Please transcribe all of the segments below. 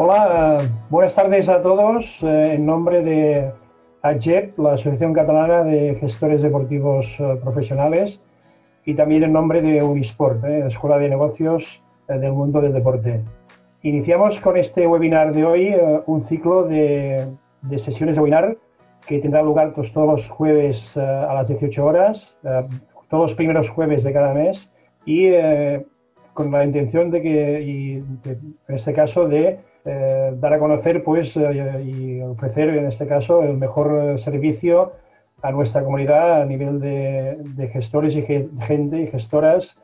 Hola, buenas tardes a todos. Eh, en nombre de AGEP, la Asociación Catalana de Gestores Deportivos eh, Profesionales, y también en nombre de Unisport, eh, la Escuela de Negocios del Mundo del Deporte. Iniciamos con este webinar de hoy un ciclo de, sesiones de webinar que tendrá lugar todos, los jueves a las 18 horas, todos los primeros jueves de cada mes, y con la intención de que, en este caso, de eh, dar a conocer pues, eh, y ofrecer, en este caso, el mejor servicio a nuestra comunidad a nivel de, gestores y gente y gestoras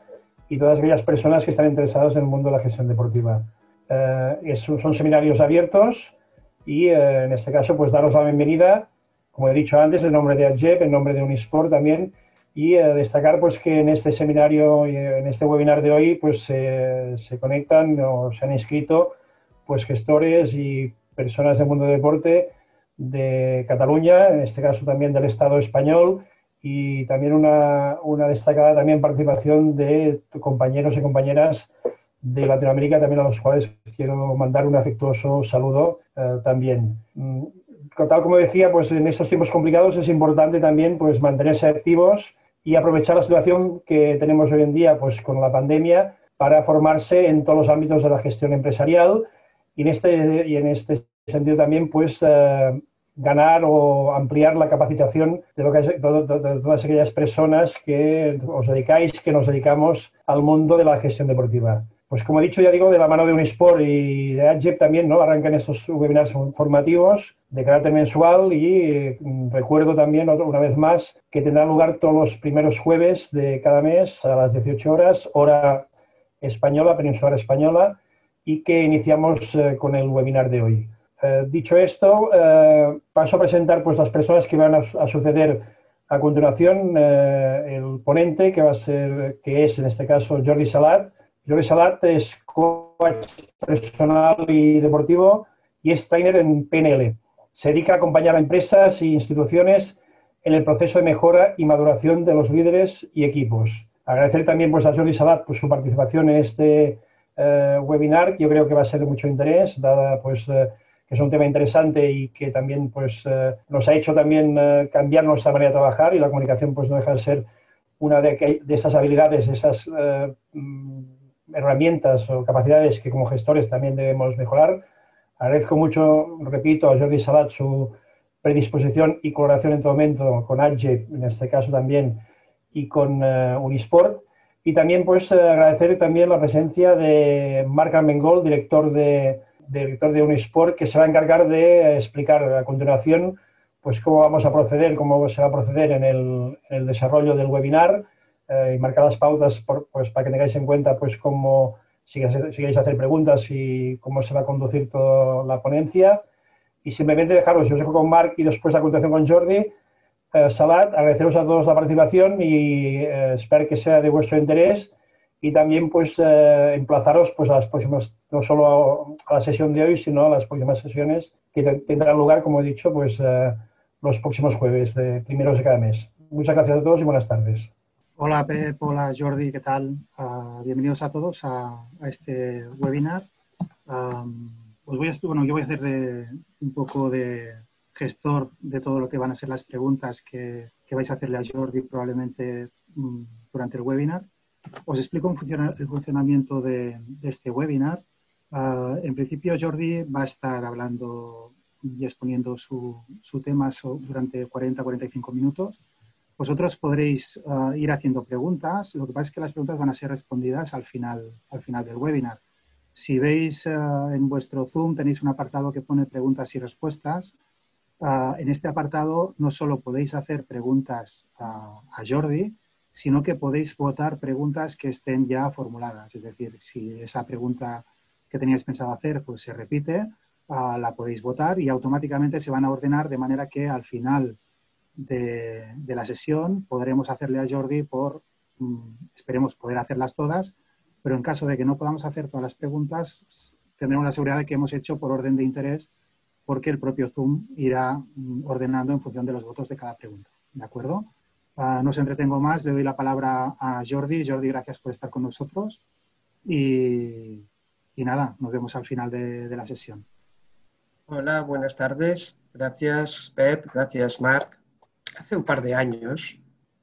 y todas aquellas personas que están interesadas en el mundo de la gestión deportiva. Eh, son seminarios abiertos y en este caso pues daros la bienvenida, como he dicho antes, en nombre de AGEP, en nombre de Unisport también, y destacar pues que en este seminario en este webinar de hoy pues se conectan o se han inscrito pues gestores y personas del mundo del deporte de Cataluña, en este caso también del Estado español, y también una, una destacada también participación de compañeros y compañeras de Latinoamérica, también a los cuales quiero mandar un afectuoso saludo eh, también. Mm, tal como decía, pues en estos tiempos complicados es importante también pues mantenerse activos y aprovechar la situación que tenemos hoy en día pues con la pandemia para formarse en todos los ámbitos de la gestión empresarial y en este, y en este sentido también, pues, eh, ganar o ampliar la capacitación de, todas aquellas personas que os dedicáis, que nos dedicamos al mundo de la gestión deportiva. Pues como he dicho, ya digo, de la mano de Unisport y de AGEP también, ¿no? Arrancan estos webinars formativos de carácter mensual y mm, recuerdo también una vez más que tendrán lugar todos los primeros jueves de cada mes a las 18 horas, hora española, peninsular española, y que iniciamos eh, con el webinar de hoy. Eh, dicho esto, eh, paso a presentar pues, las personas que van a, suceder a continuación. el ponente, que va a ser, que es en este caso Jordi Salat. Jordi Salat es coach personal y deportivo y es trainer en PNL. Se dedica a acompañar a empresas e instituciones en el proceso de mejora y maduración de los líderes y equipos. Agradecer también pues, a Jordi Salat por su participación en este eh, webinar que yo creo que va a ser de mucho interés, dada pues eh, que es un tema interesante y que también pues eh, nos ha hecho también cambiar nuestra manera de trabajar y la comunicación pues no deja de ser una de, esas habilidades, esas mm, herramientas o capacidades que como gestores también debemos mejorar. Agradezco mucho, repito, a Jordi Salat su predisposición y colaboración en todo momento con AGE, en este caso también, y con Unisport. Y también pues eh, agradecer también la presencia de Marc Armengol, director de, director de Unisport, que se va a encargar de explicar a continuación pues cómo vamos a proceder, cómo se va a proceder en el, desarrollo del webinar eh, y marcar las pautas pues, para que tengáis en cuenta pues cómo, si, si queréis hacer preguntas y cómo se va a conducir toda la ponencia. Y simplemente dejaros, yo os dejo con Marc y después a continuación con Jordi, eh, Salat, agradeceros a todos la participación y eh, espero que sea de vuestro interés y también pues eh, emplazaros pues a las próximas, no solo a, la sesión de hoy, sino a las próximas sesiones que tendrán lugar, como he dicho, pues los próximos jueves, de primeros de cada mes. Muchas gracias a todos y buenas tardes. Hola Pep, hola Jordi, ¿qué tal? Ah, bienvenidos a todos a, este webinar. os voy a, bueno, yo voy a hacer de, un poco de, gestor de todo lo que van a ser las preguntas que, vais a hacerle a Jordi probablemente mm, durante el webinar. Os explico el funcionamiento de, este webinar. Ah, en principio, Jordi va a estar hablando y exponiendo su, tema durante 40-45 minutos. Vosotros podréis ah, ir haciendo preguntas. Lo que pasa es que las preguntas van a ser respondidas al final, al final del webinar. Si veis ah, en vuestro Zoom, tenéis un apartado que pone preguntas y respuestas. En este apartado no solo podéis hacer preguntas a, Jordi, sino que podéis votar preguntas que estén ya formuladas. Es decir, si esa pregunta que teníais pensado hacer pues se repite, ah, la podéis votar y automáticamente se van a ordenar de manera que al final de, la sesión podremos hacerle a Jordi por, mm, esperemos poder hacerlas todas, pero en caso de que no podamos hacer todas las preguntas, tendremos la seguridad de que hemos hecho por orden de interés porque el propio Zoom irá mm, ordenando en función de los votos de cada pregunta. ¿De acuerdo? Ah, no os entretengo más, le doy la palabra a Jordi. Jordi, gracias por estar con nosotros. Y, y nada, nos vemos al final de, de la sesión. Hola, buenas tardes. Gracias, Pep. Gracias, Marc. Hace un par de años,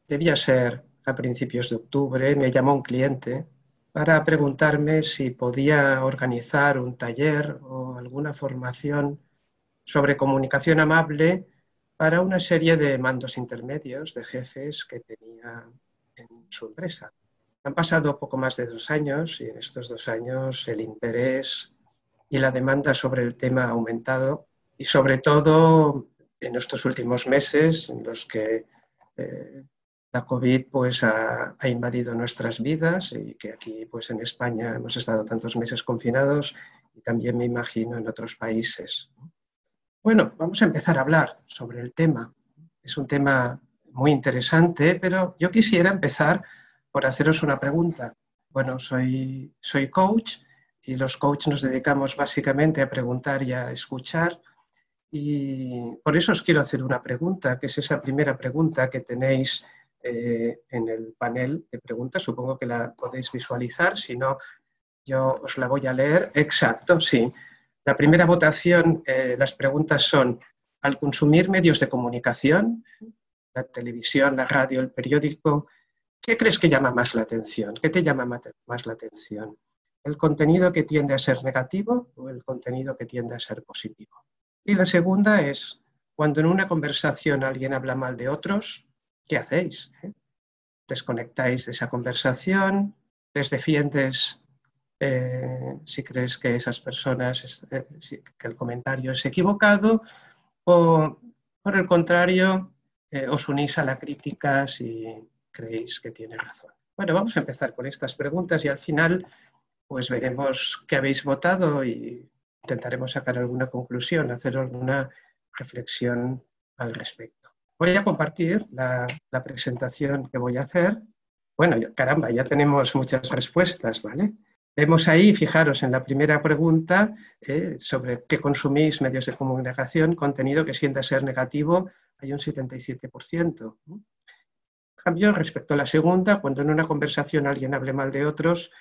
debía ser a principios de octubre, me llamó un cliente para preguntarme si podía organizar un taller o alguna formación sobre comunicación amable para una serie de mandos intermedios de jefes que tenía en su empresa. Han pasado poco más de dos años y en estos dos años el interés y la demanda sobre el tema ha aumentado y sobre todo en estos últimos meses en los que eh, la COVID pues, ha, invadido nuestras vidas y que aquí pues, en España hemos estado tantos meses confinados y también me imagino en otros países. Bueno, vamos a empezar a hablar sobre el tema. Es un tema muy interesante, pero yo quisiera empezar por haceros una pregunta. Bueno, soy, soy coach y los coaches nos dedicamos básicamente a preguntar y a escuchar. Y por eso os quiero hacer una pregunta, que es esa primera pregunta que tenéis eh, en el panel de preguntas. Supongo que la podéis visualizar, si no, yo os la voy a leer. Exacto, sí. La primera votación, eh, las preguntas son, al consumir medios de comunicación, la televisión, la radio, el periódico, ¿qué crees que llama más la atención? ¿Qué te llama más la atención? ¿El contenido que tiende a ser negativo o el contenido que tiende a ser positivo? Y la segunda es, cuando en una conversación alguien habla mal de otros, ¿qué hacéis? ¿Eh? Desconectáis de esa conversación, les defiendes eh, si crees que esas personas, eh, que el comentario es equivocado, o por el contrario, os unís a la crítica si creéis que tiene razón. Bueno, vamos a empezar con estas preguntas y al final pues veremos qué habéis votado y intentaremos sacar alguna conclusión, hacer alguna reflexión al respecto. Voy a compartir la, presentación que voy a hacer. Bueno, caramba, ya tenemos muchas respuestas, ¿vale? Vemos ahí, fijaros en la primera pregunta eh, sobre qué consumís medios de comunicación, contenido que sienta ser negativo, hay un 77%. En cambio, respecto a la segunda, cuando en una conversación alguien hable mal de otros,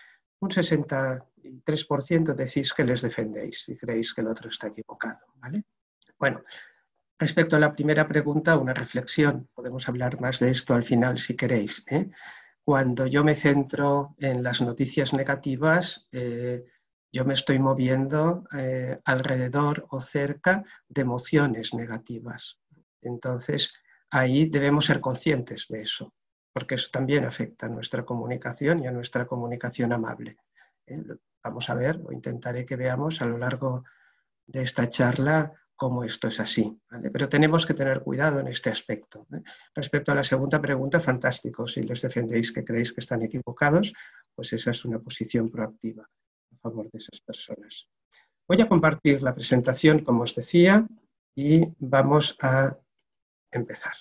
un 63% decís que les defendéis y creéis que el otro está equivocado. ¿vale? Bueno, Respecto a la primera pregunta, una reflexión. Podemos hablar más de esto al final si queréis. ¿eh? Cuando yo me centro en las noticias negativas, eh, yo me estoy moviendo eh, alrededor o cerca de emociones negativas. Entonces, ahí debemos ser conscientes de eso, porque eso también afecta a nuestra comunicación y a nuestra comunicación amable. Vamos a ver, o intentaré que veamos a lo largo de esta charla cómo esto es así. Pero tenemos que tener cuidado en este aspecto. ¿eh? Respecto a la segunda pregunta, fantástico. Si les defendéis que creéis que están equivocados, pues esa es una posición proactiva a favor de esas personas. Voy a compartir la presentación, como os decía, y vamos a empezar.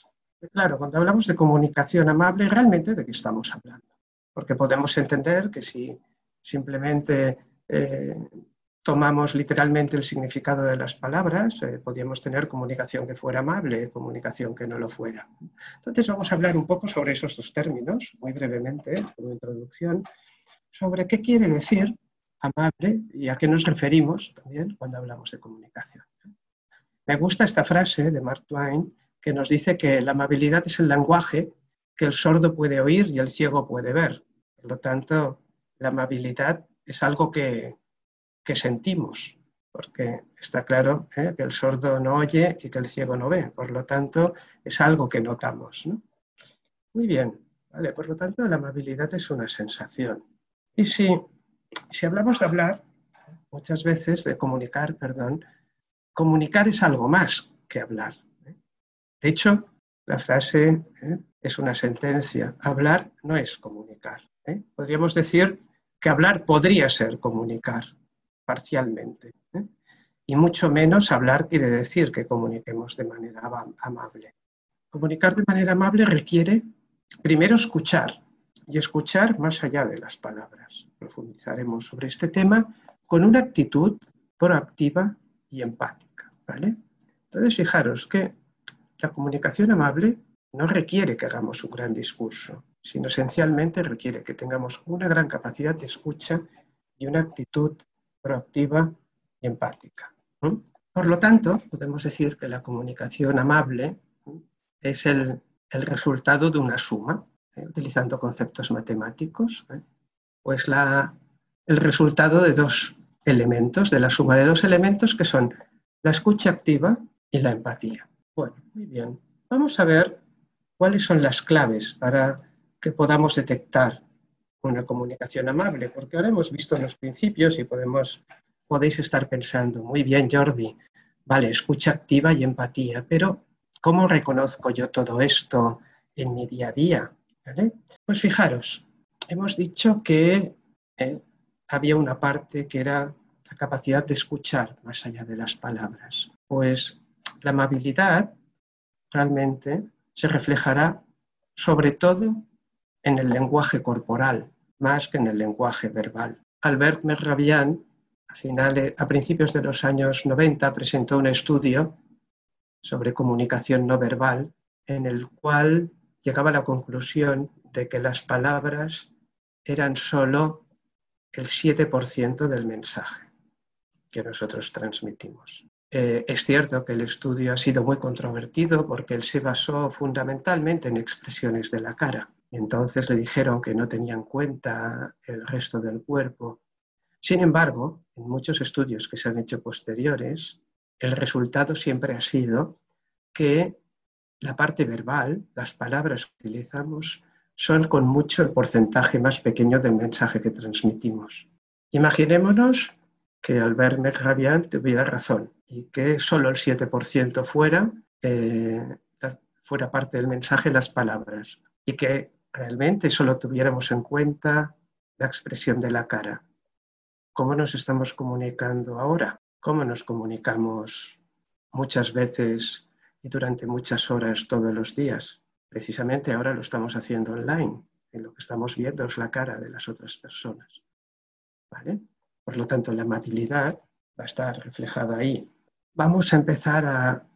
Claro, cuando hablamos de comunicación amable, ¿realmente de qué estamos hablando? Porque podemos entender que si simplemente eh, tomamos literalmente el significado de las palabras, eh, podríamos tener comunicación que fuera amable, comunicación que no lo fuera. Entonces vamos a hablar un poco sobre esos dos términos, muy brevemente, como introducción, sobre qué quiere decir amable y a qué nos referimos también cuando hablamos de comunicación. Me gusta esta frase de Mark Twain que nos dice que la amabilidad es el lenguaje que el sordo puede oír y el ciego puede ver. Por lo tanto, la amabilidad es algo que, que sentimos, porque está claro ¿eh? que el sordo no oye y que el ciego no ve, por lo tanto es algo que notamos. Muy bien, vale, por lo tanto la amabilidad es una sensación. Y si, si hablamos de hablar, muchas veces de comunicar, perdón, comunicar es algo más que hablar. ¿eh? De hecho, la frase ¿eh? es una sentencia. Hablar no es comunicar. Podríamos decir que hablar podría ser comunicar parcialmente. ¿eh? Y mucho menos hablar quiere decir que comuniquemos de manera amable. Comunicar de manera amable requiere primero escuchar y escuchar más allá de las palabras. Profundizaremos sobre este tema con una actitud proactiva y empática. ¿vale? Entonces, fijaros que la comunicación amable no requiere que hagamos un gran discurso, sino esencialmente requiere que tengamos una gran capacidad de escucha y una actitud proactiva y empática. Por lo tanto, podemos decir que la comunicación amable es el, resultado de una suma, ¿eh? utilizando conceptos matemáticos, ¿eh? pues la, el resultado de dos elementos, de la suma de dos elementos que son la escucha activa y la empatía. Bueno, muy bien. Vamos a ver cuáles son las claves para que podamos detectar una comunicación amable, porque ahora hemos visto los principios y podemos, podéis estar pensando, muy bien Jordi, vale, escucha activa y empatía, pero ¿cómo reconozco yo todo esto en mi día a día? Pues fijaros, hemos dicho que eh, había una parte que era la capacidad de escuchar más allá de las palabras. Pues la amabilidad realmente se reflejará sobre todo en el lenguaje corporal, más que en el lenguaje verbal. Albert Merrabian, a, a principios de los años 90, presentó un estudio sobre comunicación no verbal en el cual llegaba a la conclusión de que las palabras eran solo el 7% del mensaje que nosotros transmitimos. Eh, es cierto que el estudio ha sido muy controvertido porque él se basó fundamentalmente en expresiones de la cara. Entonces le dijeron que no tenía en cuenta el resto del cuerpo. Sin embargo, en muchos estudios que se han hecho posteriores, el resultado siempre ha sido que la parte verbal, las palabras que utilizamos, son con mucho el porcentaje más pequeño del mensaje que transmitimos. Imaginémonos que Albert Mehrabian tuviera razón y que solo el 7% fuera, eh, fuera parte del mensaje las palabras y que realmente solo tuviéramos en cuenta la expresión de la cara. ¿Cómo nos estamos comunicando ahora? ¿Cómo nos comunicamos muchas veces y durante muchas horas todos los días? Precisamente ahora lo estamos haciendo online y lo que estamos viendo es la cara de las otras personas. ¿Vale? Por lo tanto, la amabilidad va a estar reflejada ahí. Vamos a empezar a,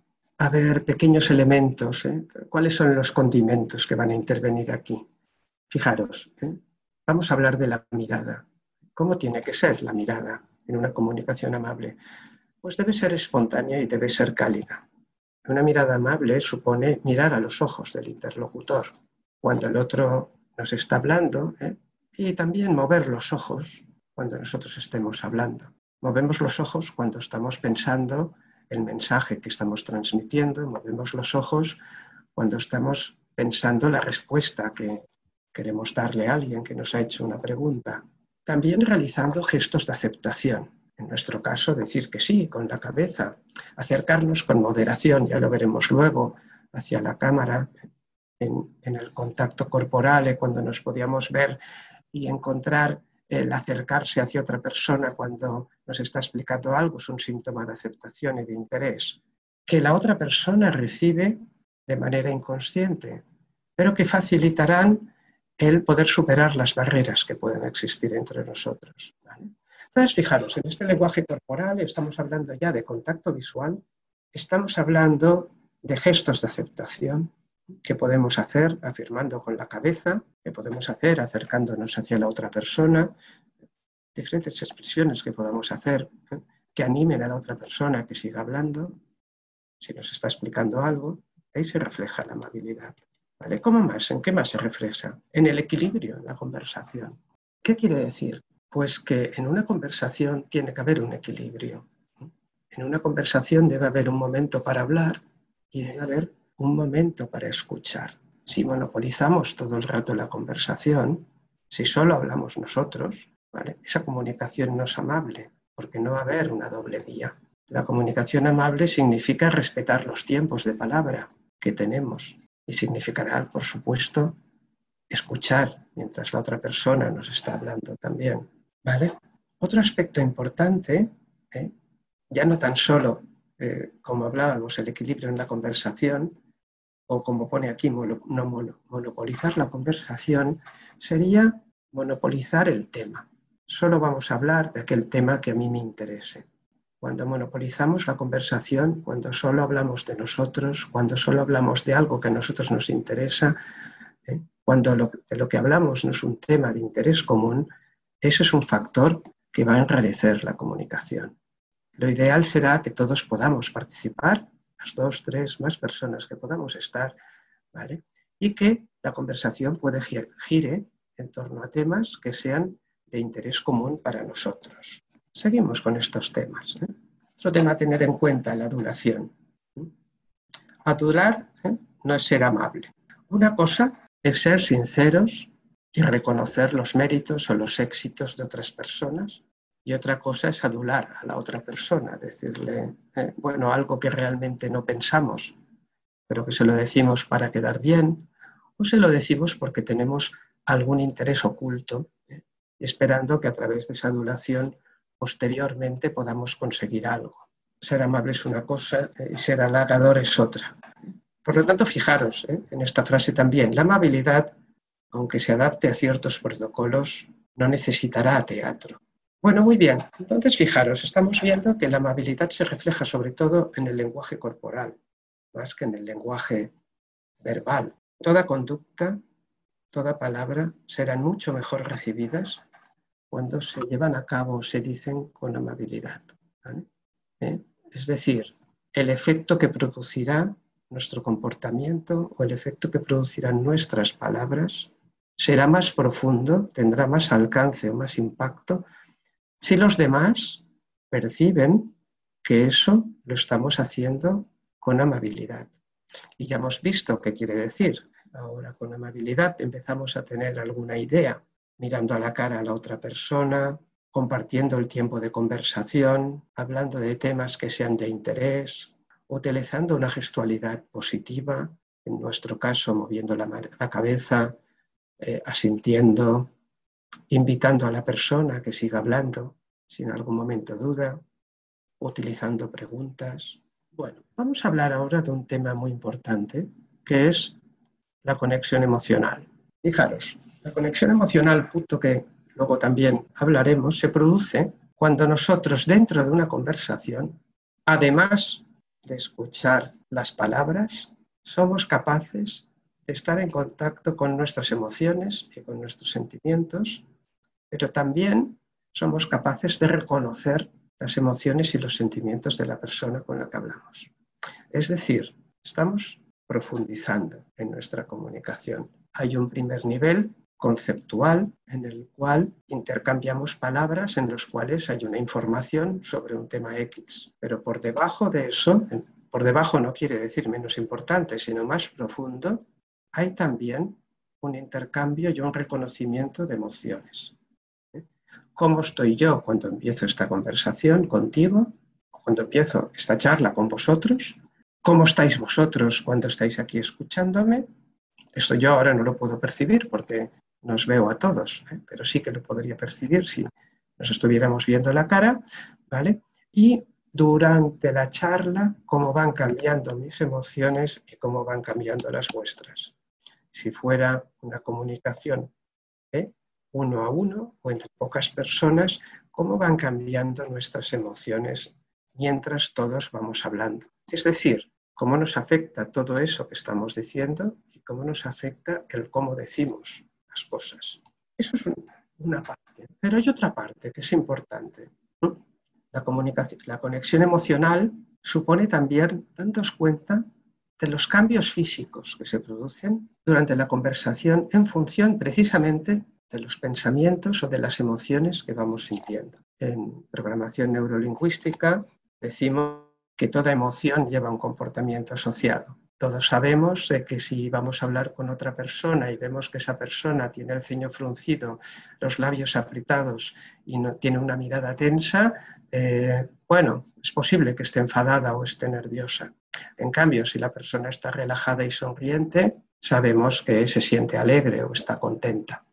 ver pequeños elementos. ¿eh? ¿Cuáles son los condimentos que van a intervenir aquí? Fijaros, ¿eh? vamos a hablar de la mirada. ¿Cómo tiene que ser la mirada en una comunicación amable? Pues debe ser espontánea y debe ser cálida. Una mirada amable supone mirar a los ojos del interlocutor cuando el otro nos está hablando ¿eh? y también mover los ojos cuando nosotros estemos hablando. Movemos los ojos cuando estamos pensando el mensaje que estamos transmitiendo, movemos los ojos cuando estamos pensando la respuesta que queremos darle a alguien que nos ha hecho una pregunta. También realizando gestos de aceptación. En nuestro caso, decir que sí con la cabeza, acercarnos con moderación, ya lo veremos luego, hacia la cámara, en, el contacto corporal, eh, cuando nos podíamos ver y encontrar el acercarse hacia otra persona cuando nos está explicando algo es un síntoma de aceptación y de interés, que la otra persona recibe de manera inconsciente, pero que facilitarán el poder superar las barreras que pueden existir entre nosotros. Entonces, fijaros, en este lenguaje corporal estamos hablando ya de contacto visual, estamos hablando de gestos de aceptación, que podemos hacer afirmando con la cabeza, que podemos hacer acercándonos hacia la otra persona, diferentes expresiones que podamos hacer ¿eh? que animen a la otra persona que siga hablando, si nos está explicando algo, ahí se refleja la amabilidad. ¿Vale? ¿Cómo más? ¿En qué más se refleja? En el equilibrio en la conversación. ¿Qué quiere decir? Pues que en una conversación tiene que haber un equilibrio. En una conversación debe haber un momento para hablar y debe haber un momento para escuchar. Si monopolizamos todo el rato la conversación, si solo hablamos nosotros, esa comunicación no es amable, porque no va a haber una doble vía. La comunicación amable significa respetar los tiempos de palabra que tenemos y significará, por supuesto, escuchar mientras la otra persona nos está hablando también. ¿vale? Otro aspecto importante, ¿eh? ya no tan solo eh, como hablábamos, el equilibrio en la conversación, o como pone aquí, no monopolizar la conversación, sería monopolizar el tema. Solo vamos a hablar de aquel tema que a mí me interese. Cuando monopolizamos la conversación, cuando solo hablamos de nosotros, cuando solo hablamos de algo que a nosotros nos interesa, ¿eh? cuando de lo que hablamos no es un tema de interés común, eso es un factor que va a enrarecer la comunicación. Lo ideal será que todos podamos participar, las dos, tres, más personas que podamos estar, ¿vale? Y que la conversación puede gire en torno a temas que sean de interés común para nosotros. Seguimos con estos temas. ¿eh? Otro tema a tener en cuenta, la adulación. Adular ¿eh? no es ser amable. Una cosa es ser sinceros y reconocer los méritos o los éxitos de otras personas. Y otra cosa es adular a la otra persona, decirle, eh, bueno, algo que realmente no pensamos, pero que se lo decimos para quedar bien, o se lo decimos porque tenemos algún interés oculto, ¿eh? esperando que a través de esa adulación posteriormente podamos conseguir algo. Ser amable es una cosa eh, y ser halagador es otra. Por lo tanto, fijaros en esta frase también, la amabilidad aunque se adapte a ciertos protocolos, no necesitará teatro. Bueno, muy bien. Entonces, fijaros, estamos viendo que la amabilidad se refleja sobre todo en el lenguaje corporal, más que en el lenguaje verbal. Toda conducta, toda palabra serán mucho mejor recibidas cuando se llevan a cabo o se dicen con amabilidad. ¿Eh? Es decir, el efecto que producirá nuestro comportamiento o el efecto que producirán nuestras palabras será más profundo, tendrá más alcance o más impacto si los demás perciben que eso lo estamos haciendo con amabilidad. Y ya hemos visto qué quiere decir. Ahora con amabilidad empezamos a tener alguna idea, mirando a la cara a la otra persona, compartiendo el tiempo de conversación, hablando de temas que sean de interés, utilizando una gestualidad positiva, en nuestro caso moviendo la, cabeza, eh, asintiendo, invitando a la persona que siga hablando, si en algún momento duda, utilizando preguntas. Bueno, vamos a hablar ahora de un tema muy importante, que es la conexión emocional. Fijaros, la conexión emocional, punto que luego también hablaremos, se produce cuando nosotros dentro de una conversación, además de escuchar las palabras, somos capaces de estar en contacto con nuestras emociones y con nuestros sentimientos, pero también somos capaces de reconocer las emociones y los sentimientos de la persona con la que hablamos. Es decir, estamos profundizando en nuestra comunicación. Hay un primer nivel conceptual en el cual intercambiamos palabras en los cuales hay una información sobre un tema X, pero por debajo de eso, por debajo no quiere decir menos importante, sino más profundo, hay también un intercambio y un reconocimiento de emociones. ¿eh? ¿Cómo estoy yo cuando empiezo esta conversación contigo? Cuando empiezo esta charla con vosotros. ¿Cómo estáis vosotros cuando estáis aquí escuchándome? Esto yo ahora no lo puedo percibir porque nos veo a todos, ¿eh? pero sí que lo podría percibir si nos estuviéramos viendo la cara, ¿vale? Y durante la charla, cómo van cambiando mis emociones y cómo van cambiando las vuestras si fuera una comunicación ¿eh? uno a uno o entre pocas personas, cómo van cambiando nuestras emociones mientras todos vamos hablando. Es decir, cómo nos afecta todo eso que estamos diciendo y cómo nos afecta el cómo decimos las cosas. Eso es una parte. Pero hay otra parte que es importante. La, comunicación, la conexión emocional supone también darnos cuenta de los cambios físicos que se producen durante la conversación en función precisamente de los pensamientos o de las emociones que vamos sintiendo. En programación neurolingüística decimos que toda emoción lleva un comportamiento asociado. Todos sabemos que si vamos a hablar con otra persona y vemos que esa persona tiene el ceño fruncido, los labios apretados y no tiene una mirada tensa, eh, bueno, es posible que esté enfadada o esté nerviosa. En cambio, si la persona está relajada y sonriente, sabemos que se siente alegre o está contenta.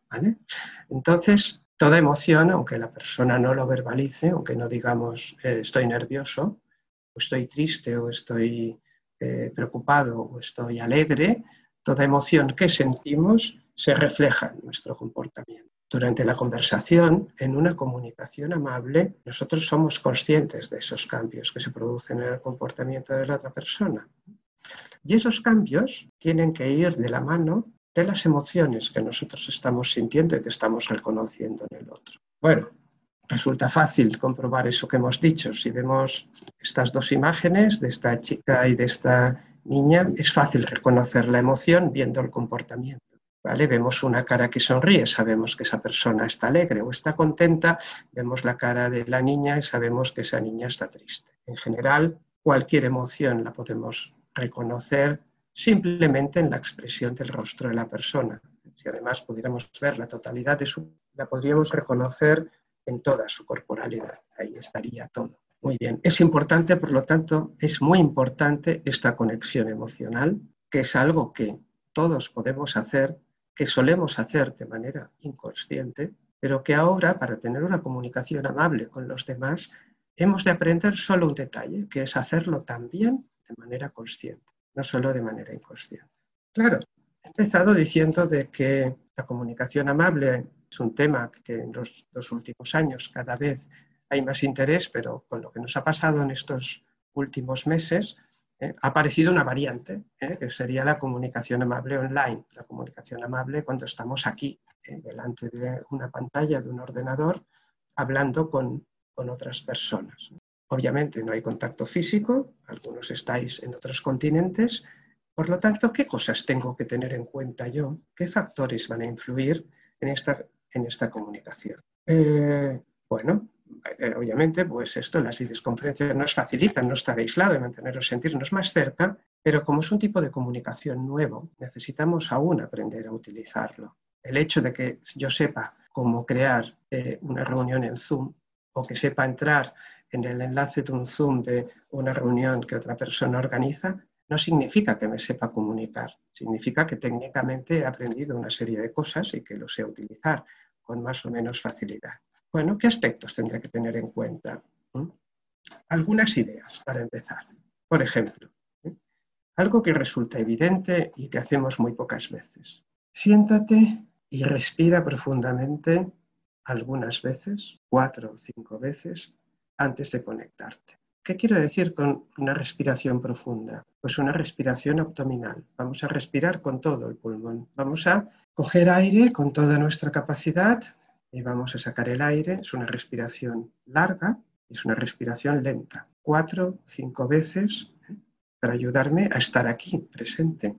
Entonces, toda emoción, aunque la persona no lo verbalice, aunque no digamos eh, estoy nervioso, o estoy triste, o estoy eh, preocupado, o estoy alegre, toda emoción que sentimos se refleja en nuestro comportamiento durante la conversación, en una comunicación amable, nosotros somos conscientes de esos cambios que se producen en el comportamiento de la otra persona. Y esos cambios tienen que ir de la mano de las emociones que nosotros estamos sintiendo y que estamos reconociendo en el otro. Bueno, resulta fácil comprobar eso que hemos dicho. Si vemos estas dos imágenes de esta chica y de esta niña, es fácil reconocer la emoción viendo el comportamiento. ¿Vale? Vemos una cara que sonríe, sabemos que esa persona está alegre o está contenta, vemos la cara de la niña y sabemos que esa niña está triste. En general, cualquier emoción la podemos reconocer simplemente en la expresión del rostro de la persona. Si además pudiéramos ver la totalidad de su, la podríamos reconocer en toda su corporalidad. Ahí estaría todo. Muy bien. Es importante, por lo tanto, es muy importante esta conexión emocional, que es algo que todos podemos hacer, que solemos hacer de manera inconsciente, pero que ahora, para tener una comunicación amable con los demás, hemos de aprender solo un detalle, que es hacerlo también de manera consciente, no solo de manera inconsciente. Claro, he empezado diciendo de que la comunicación amable es un tema que en los, últimos años cada vez hay más interés, pero con lo que nos ha pasado en estos últimos meses, eh, ha aparecido una variante, eh, que sería la comunicación amable online, la comunicación amable cuando estamos aquí, eh, delante de una pantalla, de un ordenador, hablando con, con otras personas. Obviamente no hay contacto físico, algunos estáis en otros continentes, por lo tanto, ¿qué cosas tengo que tener en cuenta yo? ¿Qué factores van a influir en esta en esta comunicación. Eh, bueno, eh, obviamente, pues esto, las videoconferencias nos facilitan no estar aislado y mantenernos, sentirnos más cerca, pero como es un tipo de comunicación nuevo, necesitamos aún aprender a utilizarlo. El hecho de que yo sepa cómo crear eh, una reunión en Zoom o que sepa entrar en el enlace de un Zoom de una reunión que otra persona organiza, no significa que me sepa comunicar, significa que técnicamente he aprendido una serie de cosas y que lo sé utilizar con más o menos facilidad. Bueno, ¿qué aspectos tendré que tener en cuenta? ¿Mm? Algunas ideas para empezar. Por ejemplo, ¿eh? algo que resulta evidente y que hacemos muy pocas veces. Siéntate y respira profundamente algunas veces, cuatro o cinco veces, antes de conectarte. ¿Qué quiero decir con una respiración profunda? Pues una respiración abdominal. Vamos a respirar con todo el pulmón. Vamos a coger aire con toda nuestra capacidad y vamos a sacar el aire. Es una respiración larga, es una respiración lenta. Cuatro, cinco veces ¿eh? para ayudarme a estar aquí, presente,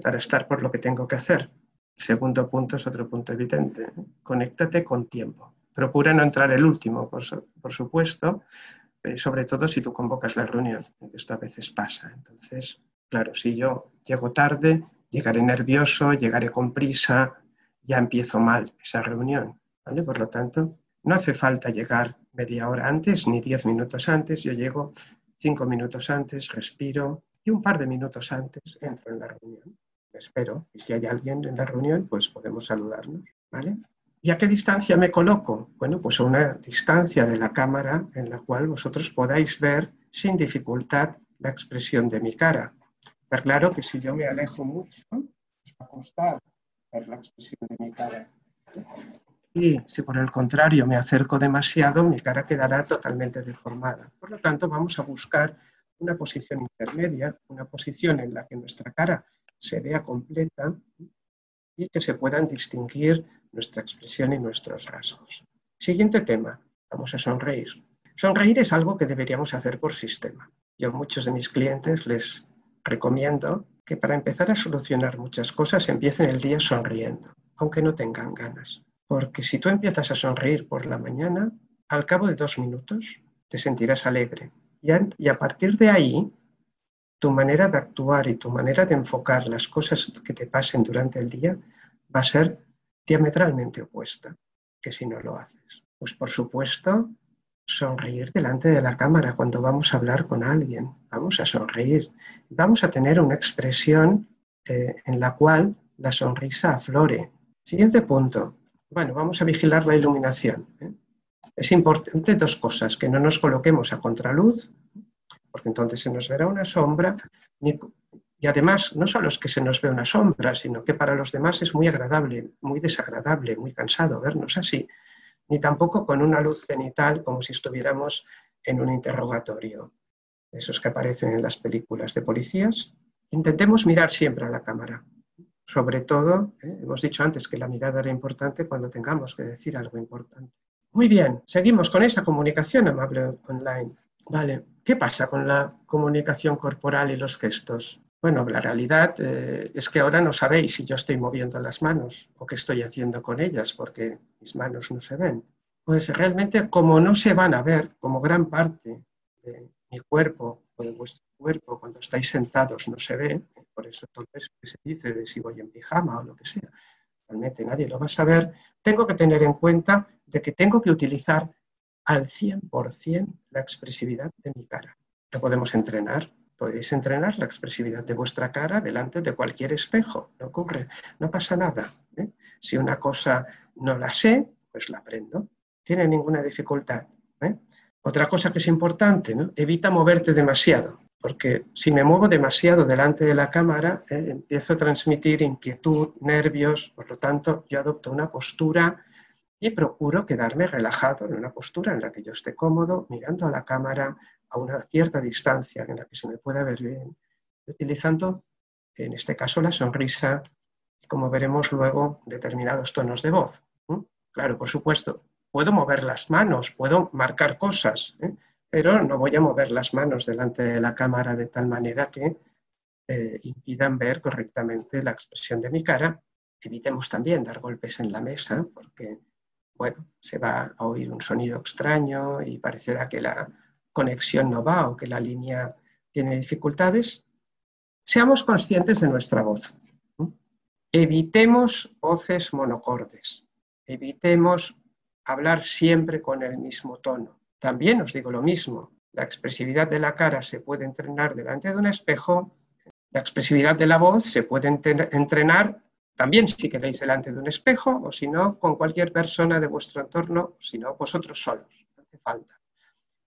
para estar por lo que tengo que hacer. El segundo punto es otro punto evidente. ¿eh? Conéctate con tiempo. Procura no entrar el último, por supuesto, eh, sobre todo si tú convocas la reunión, esto a veces pasa. Entonces, claro, si yo llego tarde, llegaré nervioso, llegaré con prisa, ya empiezo mal esa reunión. ¿vale? Por lo tanto, no hace falta llegar media hora antes ni diez minutos antes, yo llego cinco minutos antes, respiro y un par de minutos antes entro en la reunión. espero y si hay alguien en la reunión, pues podemos saludarnos. ¿vale? ¿Y a qué distancia me coloco? Bueno, pues a una distancia de la cámara en la cual vosotros podáis ver sin dificultad la expresión de mi cara. Está claro que si yo me alejo mucho, os va a costar ver la expresión de mi cara. Y si por el contrario me acerco demasiado, mi cara quedará totalmente deformada. Por lo tanto, vamos a buscar una posición intermedia, una posición en la que nuestra cara se vea completa y que se puedan distinguir nuestra expresión y nuestros rasgos. Siguiente tema, vamos a sonreír. Sonreír es algo que deberíamos hacer por sistema. Yo a muchos de mis clientes les recomiendo que para empezar a solucionar muchas cosas empiecen el día sonriendo, aunque no tengan ganas. Porque si tú empiezas a sonreír por la mañana, al cabo de dos minutos te sentirás alegre. Y a, partir de ahí, tu manera de actuar y tu manera de enfocar las cosas que te pasen durante el día va a ser diametralmente opuesta que si no lo haces. Pues por supuesto, sonreír delante de la cámara cuando vamos a hablar con alguien. Vamos a sonreír. Vamos a tener una expresión eh, en la cual la sonrisa aflore. Siguiente punto. Bueno, vamos a vigilar la iluminación. ¿eh? Es importante dos cosas, que no nos coloquemos a contraluz, porque entonces se nos verá una sombra, y además, no solo es que se nos ve una sombra, sino que para los demás es muy agradable, muy desagradable, muy cansado vernos así, ni tampoco con una luz cenital como si estuviéramos en un interrogatorio, esos que aparecen en las películas de policías. Intentemos mirar siempre a la cámara. Sobre todo, ¿eh? hemos dicho antes que la mirada era importante cuando tengamos que decir algo importante. Muy bien, seguimos con esa comunicación amable online. Vale, ¿qué pasa con la comunicación corporal y los gestos? Bueno, la realidad eh, es que ahora no sabéis si yo estoy moviendo las manos o qué estoy haciendo con ellas, porque mis manos no se ven. Pues realmente como no se van a ver, como gran parte de mi cuerpo o de vuestro cuerpo cuando estáis sentados no se ve, por eso entonces se dice de si voy en pijama o lo que sea, realmente nadie lo va a saber, tengo que tener en cuenta de que tengo que utilizar al 100% la expresividad de mi cara. Lo podemos entrenar, podéis entrenar la expresividad de vuestra cara delante de cualquier espejo, no ocurre, no pasa nada. ¿eh? Si una cosa no la sé, pues la aprendo, tiene ninguna dificultad. ¿eh? Otra cosa que es importante, evita moverte demasiado, porque si me muevo demasiado delante de la cámara, ¿eh? empiezo a transmitir inquietud, nervios, por lo tanto yo adopto una postura y procuro quedarme relajado en una postura en la que yo esté cómodo, mirando a la cámara, a una cierta distancia en la que se me pueda ver bien, utilizando en este caso la sonrisa y como veremos luego determinados tonos de voz. Claro, por supuesto, puedo mover las manos, puedo marcar cosas, ¿eh? pero no voy a mover las manos delante de la cámara de tal manera que eh, impidan ver correctamente la expresión de mi cara. Evitemos también dar golpes en la mesa porque, bueno, se va a oír un sonido extraño y parecerá que la conexión no va o que la línea tiene dificultades, seamos conscientes de nuestra voz. Evitemos voces monocordes, evitemos hablar siempre con el mismo tono. También os digo lo mismo, la expresividad de la cara se puede entrenar delante de un espejo, la expresividad de la voz se puede entrenar también si queréis delante de un espejo o si no con cualquier persona de vuestro entorno, si no vosotros solos, no hace falta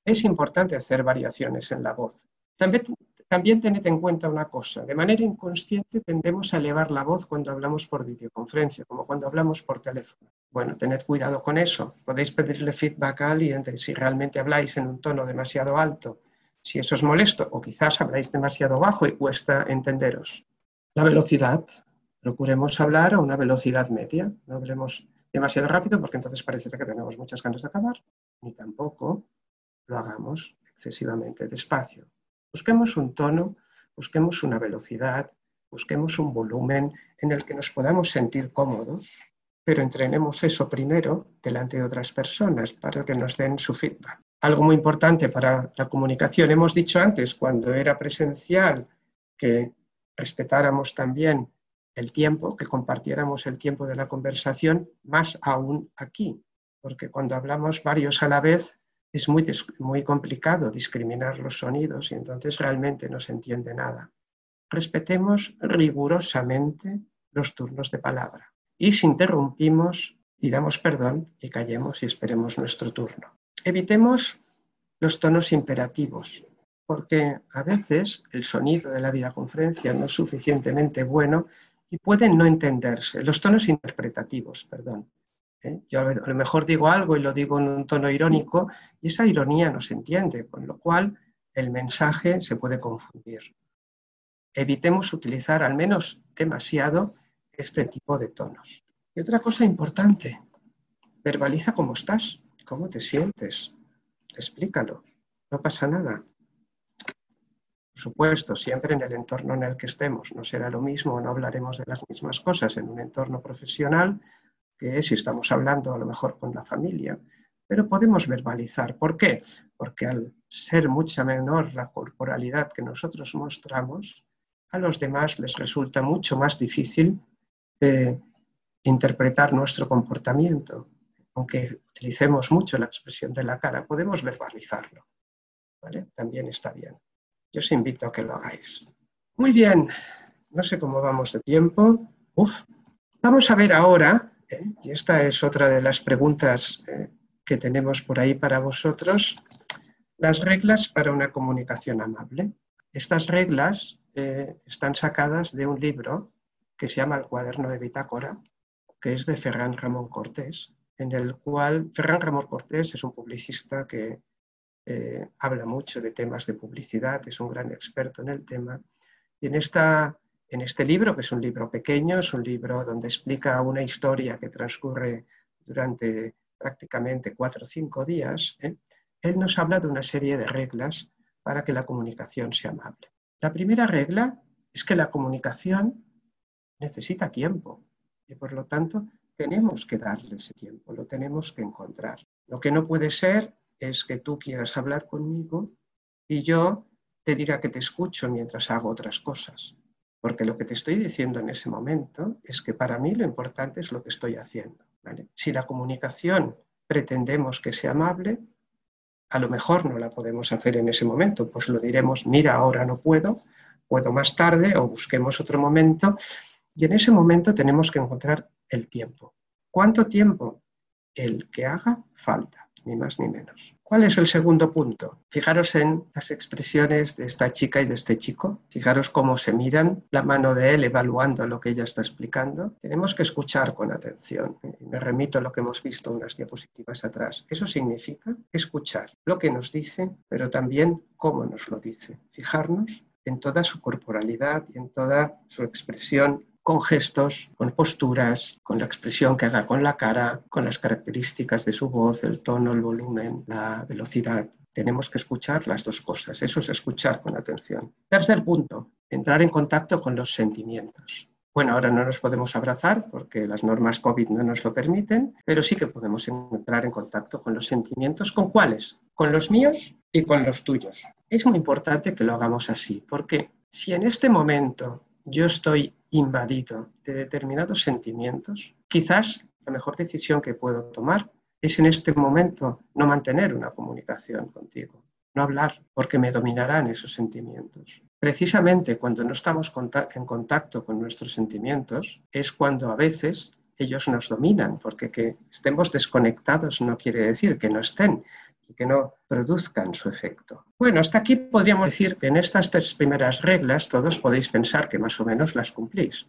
es importante hacer variaciones en la voz. También, tened en cuenta una cosa, de manera inconsciente tendemos a elevar la voz cuando hablamos por videoconferencia, como cuando hablamos por teléfono. Bueno, tened cuidado con eso. Podéis pedirle feedback a alguien si realmente habláis en un tono demasiado alto, si eso es molesto, o quizás habláis demasiado bajo y cuesta entenderos. La velocidad. Procuremos hablar a una velocidad media. No hablemos demasiado rápido porque entonces parecerá que tenemos muchas ganas de acabar, ni tampoco lo hagamos excesivamente despacio. Busquemos un tono, busquemos una velocidad, busquemos un volumen en el que nos podamos sentir cómodos, pero entrenemos eso primero delante de otras personas para que nos den su feedback. Algo muy importante para la comunicación, hemos dicho antes, cuando era presencial, que respetáramos también el tiempo, que compartiéramos el tiempo de la conversación, más aún aquí, porque cuando hablamos varios a la vez, es muy, muy complicado discriminar los sonidos y entonces realmente no se entiende nada. Respetemos rigurosamente los turnos de palabra y si interrumpimos, pidamos perdón y callemos y esperemos nuestro turno. Evitemos los tonos imperativos, porque a veces el sonido de la videoconferencia no es suficientemente bueno y pueden no entenderse. Los tonos interpretativos, perdón. ¿Eh? Yo a lo mejor digo algo y lo digo en un tono irónico y esa ironía no se entiende, con lo cual el mensaje se puede confundir. Evitemos utilizar al menos demasiado este tipo de tonos. Y otra cosa importante, verbaliza cómo estás, cómo te sientes, explícalo, no pasa nada. Por supuesto, siempre en el entorno en el que estemos, no será lo mismo, no hablaremos de las mismas cosas en un entorno profesional que si estamos hablando a lo mejor con la familia, pero podemos verbalizar. ¿Por qué? Porque al ser mucha menor la corporalidad que nosotros mostramos, a los demás les resulta mucho más difícil interpretar nuestro comportamiento. Aunque utilicemos mucho la expresión de la cara, podemos verbalizarlo. También está bien. Yo os invito a que lo hagáis. Muy bien, no sé cómo vamos de tiempo. Vamos a ver ahora y esta es otra de las preguntas eh, que tenemos por ahí para vosotros. Las reglas para una comunicación amable. Estas reglas eh, están sacadas de un libro que se llama El cuaderno de bitácora, que es de Ferran Ramón Cortés, en el cual Ferran Ramón Cortés es un publicista que eh, habla mucho de temas de publicidad, es un gran experto en el tema. Y en esta en este libro, que es un libro pequeño, es un libro donde explica una historia que transcurre durante prácticamente cuatro o cinco días, ¿eh? él nos habla de una serie de reglas para que la comunicación sea amable. La primera regla es que la comunicación necesita tiempo y por lo tanto tenemos que darle ese tiempo, lo tenemos que encontrar. Lo que no puede ser es que tú quieras hablar conmigo y yo te diga que te escucho mientras hago otras cosas. Porque lo que te estoy diciendo en ese momento es que para mí lo importante es lo que estoy haciendo. Si la comunicación pretendemos que sea amable, a lo mejor no la podemos hacer en ese momento, pues lo diremos, mira, ahora no puedo, puedo más tarde o busquemos otro momento. Y en ese momento tenemos que encontrar el tiempo. ¿Cuánto tiempo? El que haga falta ni más ni menos. ¿Cuál es el segundo punto? Fijaros en las expresiones de esta chica y de este chico. Fijaros cómo se miran, la mano de él evaluando lo que ella está explicando. Tenemos que escuchar con atención. Me remito a lo que hemos visto unas diapositivas atrás. Eso significa escuchar lo que nos dice, pero también cómo nos lo dice. Fijarnos en toda su corporalidad y en toda su expresión con gestos, con posturas, con la expresión que haga con la cara, con las características de su voz, el tono, el volumen, la velocidad. Tenemos que escuchar las dos cosas. Eso es escuchar con atención. Tercer punto, entrar en contacto con los sentimientos. Bueno, ahora no nos podemos abrazar porque las normas COVID no nos lo permiten, pero sí que podemos entrar en contacto con los sentimientos. ¿Con cuáles? Con los míos y con los tuyos. Es muy importante que lo hagamos así, porque si en este momento yo estoy invadido de determinados sentimientos, quizás la mejor decisión que puedo tomar es en este momento no mantener una comunicación contigo, no hablar, porque me dominarán esos sentimientos. Precisamente cuando no estamos en contacto con nuestros sentimientos es cuando a veces ellos nos dominan, porque que estemos desconectados no quiere decir que no estén, que no produzcan su efecto. Bueno, hasta aquí podríamos decir que en estas tres primeras reglas todos podéis pensar que más o menos las cumplís.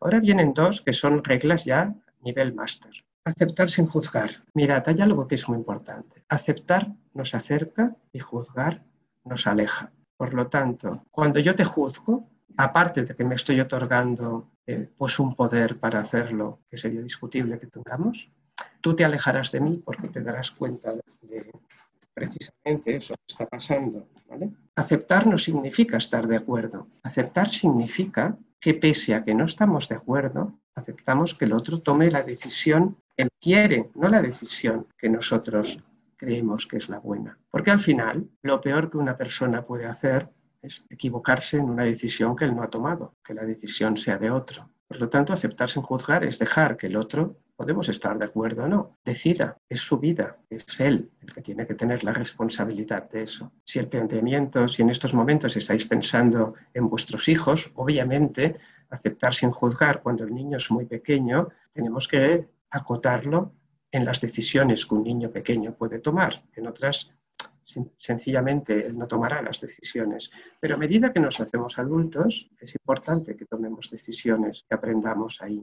Ahora vienen dos que son reglas ya nivel máster. Aceptar sin juzgar. Mirad, hay algo que es muy importante. Aceptar nos acerca y juzgar nos aleja. Por lo tanto, cuando yo te juzgo, aparte de que me estoy otorgando eh, pues un poder para hacerlo, que sería discutible que tengamos, tú te alejarás de mí porque te darás cuenta de, precisamente eso que está pasando. Aceptar no significa estar de acuerdo. Aceptar significa que pese a que no estamos de acuerdo, aceptamos que el otro tome la decisión que él quiere, no la decisión que nosotros creemos que es la buena. Porque al final, lo peor que una persona puede hacer es equivocarse en una decisión que él no ha tomado, que la decisión sea de otro. Por lo tanto, aceptar sin juzgar es dejar que el otro podemos estar de acuerdo o no. Decida, es su vida, es él el que tiene que tener la responsabilidad de eso. Si el planteamiento, si en estos momentos estáis pensando en vuestros hijos, obviamente aceptar sin juzgar cuando el niño es muy pequeño, tenemos que acotarlo en las decisiones que un niño pequeño puede tomar. En otras, sencillamente, él no tomará las decisiones. Pero a medida que nos hacemos adultos, es importante que tomemos decisiones, que aprendamos ahí.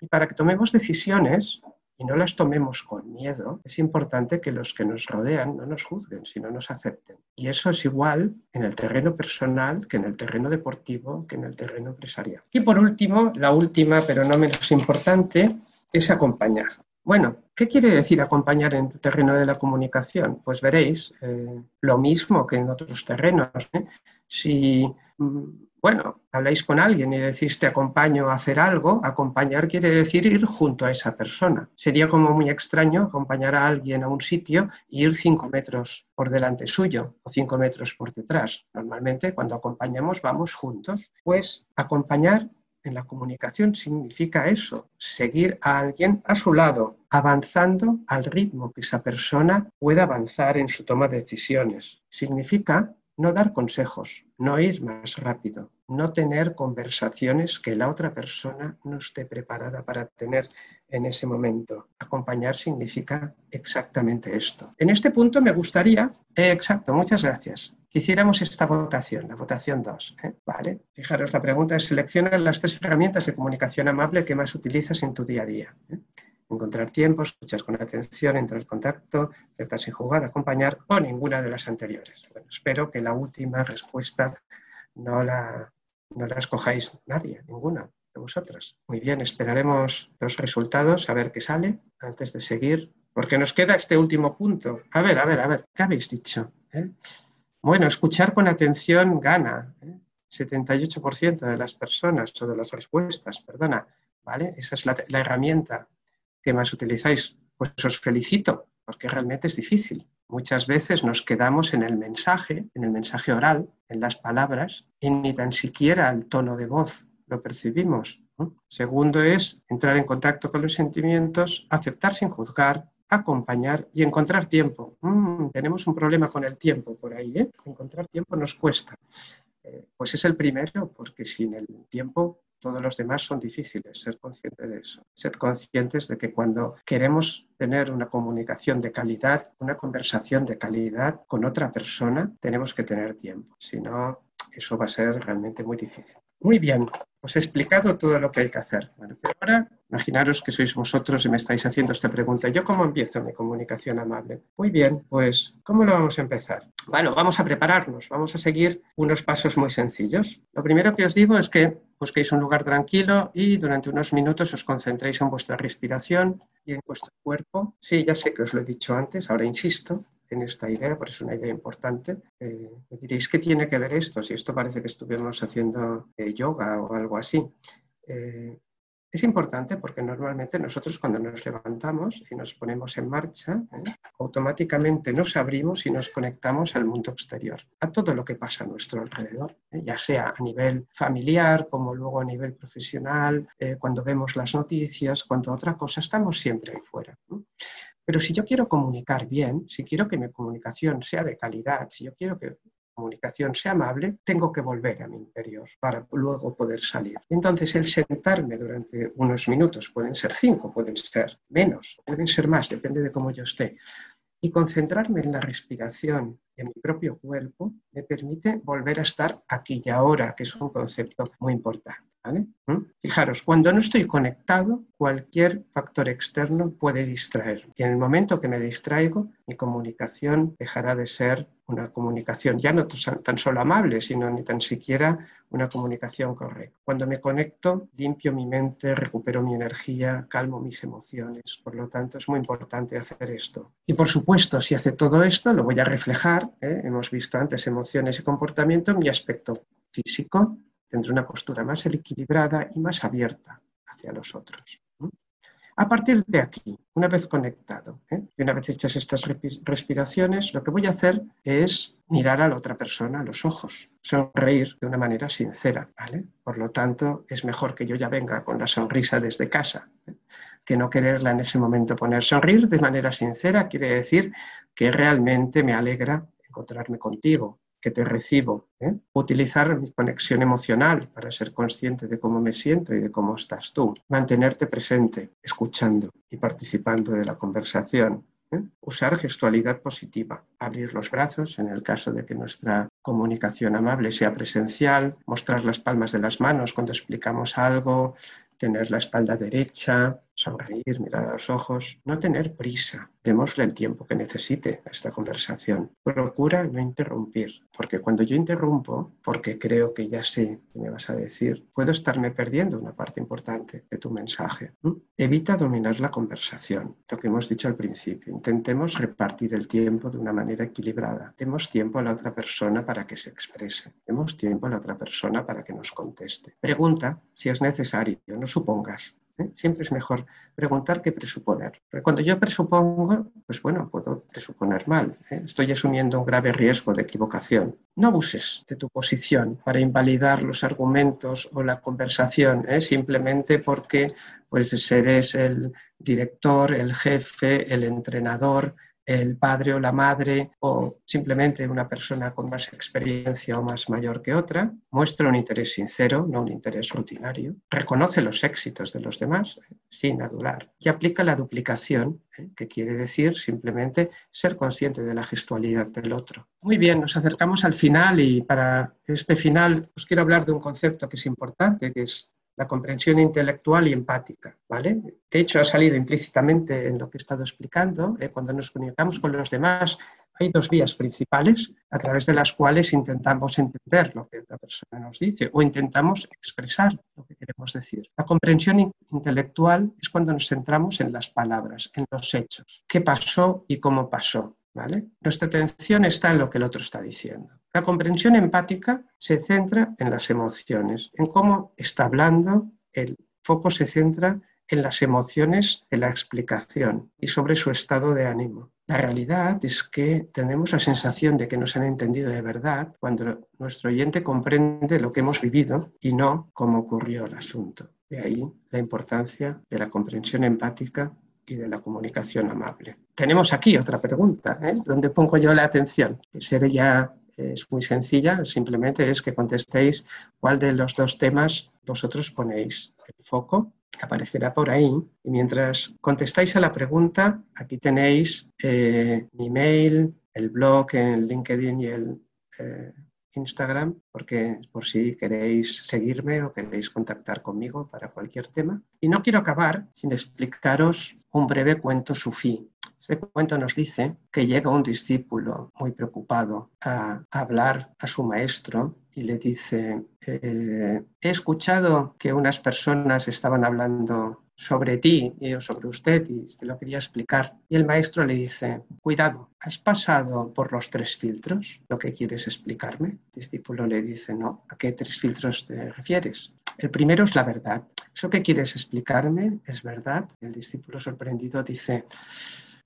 Y para que tomemos decisiones y no las tomemos con miedo, es importante que los que nos rodean no nos juzguen, sino nos acepten. Y eso es igual en el terreno personal que en el terreno deportivo, que en el terreno empresarial. Y por último, la última, pero no menos importante, es acompañar. Bueno, ¿qué quiere decir acompañar en el terreno de la comunicación? Pues veréis, eh, lo mismo que en otros terrenos. ¿eh? Si mm, bueno, habláis con alguien y decís te acompaño a hacer algo, acompañar quiere decir ir junto a esa persona. Sería como muy extraño acompañar a alguien a un sitio e ir cinco metros por delante suyo o cinco metros por detrás. Normalmente cuando acompañamos vamos juntos. Pues acompañar en la comunicación significa eso, seguir a alguien a su lado, avanzando al ritmo que esa persona pueda avanzar en su toma de decisiones. Significa no dar consejos, no ir más rápido, no tener conversaciones que la otra persona no esté preparada para tener en ese momento. Acompañar significa exactamente esto. En este punto me gustaría, eh, exacto, muchas gracias, que hiciéramos esta votación, la votación 2. ¿eh? Vale, fijaros, la pregunta es, selecciona las tres herramientas de comunicación amable que más utilizas en tu día a día. ¿eh? Encontrar tiempo, escuchar con atención, entrar en contacto, aceptar sin jugar, acompañar o ninguna de las anteriores. Bueno, espero que la última respuesta no la, no la escojáis nadie, ninguna de vosotras. Muy bien, esperaremos los resultados, a ver qué sale. Antes de seguir, porque nos queda este último punto. A ver, a ver, a ver, ¿qué habéis dicho? ¿Eh? Bueno, escuchar con atención gana. 78% ¿eh? de las personas o de las respuestas, perdona, ¿vale? Esa es la, la herramienta que más utilizáis. Pues os felicito, porque realmente es difícil. Muchas veces nos quedamos en el mensaje, en el mensaje oral, en las palabras, y ni tan siquiera el tono de voz lo percibimos. Segundo es entrar en contacto con los sentimientos, aceptar sin juzgar, acompañar y encontrar tiempo. Mm, tenemos un problema con el tiempo por ahí, ¿eh? Encontrar tiempo nos cuesta. Eh, pues es el primero, porque sin el tiempo todos los demás son difíciles, ser consciente de eso. Ser conscientes de que cuando queremos tener una comunicación de calidad, una conversación de calidad con otra persona, tenemos que tener tiempo. Si no, eso va a ser realmente muy difícil. Muy bien, os he explicado todo lo que hay que hacer. pero ahora, imaginaros que sois vosotros y me estáis haciendo esta pregunta. ¿Yo cómo empiezo mi comunicación amable? Muy bien, pues, ¿cómo lo vamos a empezar? Bueno, vamos a prepararnos, vamos a seguir unos pasos muy sencillos. Lo primero que os digo es que busquéis un lugar tranquilo y durante unos minutos os concentréis en vuestra respiración y en vuestro cuerpo. Sí, ya sé que os lo he dicho antes, ahora insisto en esta idea, porque es una idea importante. Eh, me diréis, ¿qué tiene que ver esto? Si esto parece que estuviéramos haciendo eh, yoga o algo así. Eh, es importante porque normalmente nosotros cuando nos levantamos y nos ponemos en marcha, automáticamente nos abrimos y nos conectamos al mundo exterior, a todo lo que pasa a nuestro alrededor, ya sea a nivel familiar como luego a nivel profesional, cuando vemos las noticias, cuando otra cosa, estamos siempre ahí fuera. Pero si yo quiero comunicar bien, si quiero que mi comunicación sea de calidad, si yo quiero que comunicación sea amable, tengo que volver a mi interior para luego poder salir. Entonces, el sentarme durante unos minutos, pueden ser cinco, pueden ser menos, pueden ser más, depende de cómo yo esté, y concentrarme en la respiración en mi propio cuerpo me permite volver a estar aquí y ahora, que es un concepto muy importante. ¿Mm? Fijaros, cuando no estoy conectado, cualquier factor externo puede distraer. Y en el momento que me distraigo, mi comunicación dejará de ser una comunicación ya no tan solo amable, sino ni tan siquiera una comunicación correcta. Cuando me conecto, limpio mi mente, recupero mi energía, calmo mis emociones. Por lo tanto, es muy importante hacer esto. Y por supuesto, si hace todo esto, lo voy a reflejar. ¿eh? Hemos visto antes emociones y comportamiento en mi aspecto físico, tendré una postura más equilibrada y más abierta hacia los otros. A partir de aquí, una vez conectado ¿eh? y una vez hechas estas respiraciones, lo que voy a hacer es mirar a la otra persona a los ojos, sonreír de una manera sincera. Por lo tanto, es mejor que yo ya venga con la sonrisa desde casa ¿eh? que no quererla en ese momento poner. Sonreír de manera sincera quiere decir que realmente me alegra encontrarme contigo, que te recibo. ¿eh? Utilizar mi conexión emocional para ser consciente de cómo me siento y de cómo estás tú. Mantenerte presente, escuchando y participando de la conversación. ¿eh? Usar gestualidad positiva, abrir los brazos en el caso de que nuestra comunicación amable sea presencial, mostrar las palmas de las manos cuando explicamos algo, tener la espalda derecha, sonreír, mirar a los ojos, no tener prisa, démosle el tiempo que necesite a esta conversación. Procura no interrumpir, porque cuando yo interrumpo, porque creo que ya sé qué me vas a decir, puedo estarme perdiendo una parte importante de tu mensaje. Evita dominar la conversación, lo que hemos dicho al principio. Intentemos repartir el tiempo de una manera equilibrada. Demos tiempo a la otra persona para que se exprese. Demos tiempo a la otra persona para que nos conteste. Pregunta si es necesario, no supongas. ¿Eh? Siempre es mejor preguntar que presuponer. Cuando yo presupongo, pues bueno, puedo presuponer mal. ¿eh? Estoy asumiendo un grave riesgo de equivocación. No abuses de tu posición para invalidar los argumentos o la conversación, ¿eh? simplemente porque pues, eres el director, el jefe, el entrenador, el padre o la madre o simplemente una persona con más experiencia o más mayor que otra, muestra un interés sincero, no un interés rutinario, reconoce los éxitos de los demás sin adular y aplica la duplicación, ¿eh? que quiere decir simplemente ser consciente de la gestualidad del otro. Muy bien, nos acercamos al final y para este final os quiero hablar de un concepto que es importante, que es la comprensión intelectual y empática, ¿vale? De hecho, ha salido implícitamente en lo que he estado explicando. ¿eh? cuando nos comunicamos con los demás, Hay dos vías principales a través de las cuales intentamos entender lo que otra persona nos dice o intentamos expresar lo que queremos decir. La comprensión intelectual es cuando nos centramos en las palabras, en los hechos. ¿Qué pasó y cómo pasó? Nuestra atención está en lo que el otro está diciendo. La comprensión empática se centra en las emociones, en cómo está hablando, el foco se centra en las emociones de la explicación y sobre su estado de ánimo. La realidad es que tenemos la sensación de que nos han entendido de verdad cuando nuestro oyente comprende lo que hemos vivido y no cómo ocurrió el asunto. De ahí la importancia de la comprensión empática y de la comunicación amable. Tenemos aquí otra pregunta, ¿eh? donde pongo yo la atención, que sería es muy sencilla, simplemente es que contestéis cuál de los dos temas vosotros ponéis el foco, aparecerá por ahí. Y mientras contestáis a la pregunta, aquí tenéis eh, mi mail, el blog, el LinkedIn y el eh, Instagram, porque por si queréis seguirme o queréis contactar conmigo para cualquier tema. Y no quiero acabar sin explicaros un breve cuento sufí. Este cuento nos dice que llega un discípulo muy preocupado a, hablar a su maestro y le dice, eh, he escuchado que unas personas estaban hablando sobre ti o sobre usted y te lo quería explicar. Y el maestro le dice, cuidado, ¿has pasado por los tres filtros? ¿Lo que quieres explicarme? El discípulo le dice, no, ¿a qué tres filtros te refieres? El primero es la verdad. ¿Eso que quieres explicarme es verdad? El discípulo sorprendido dice,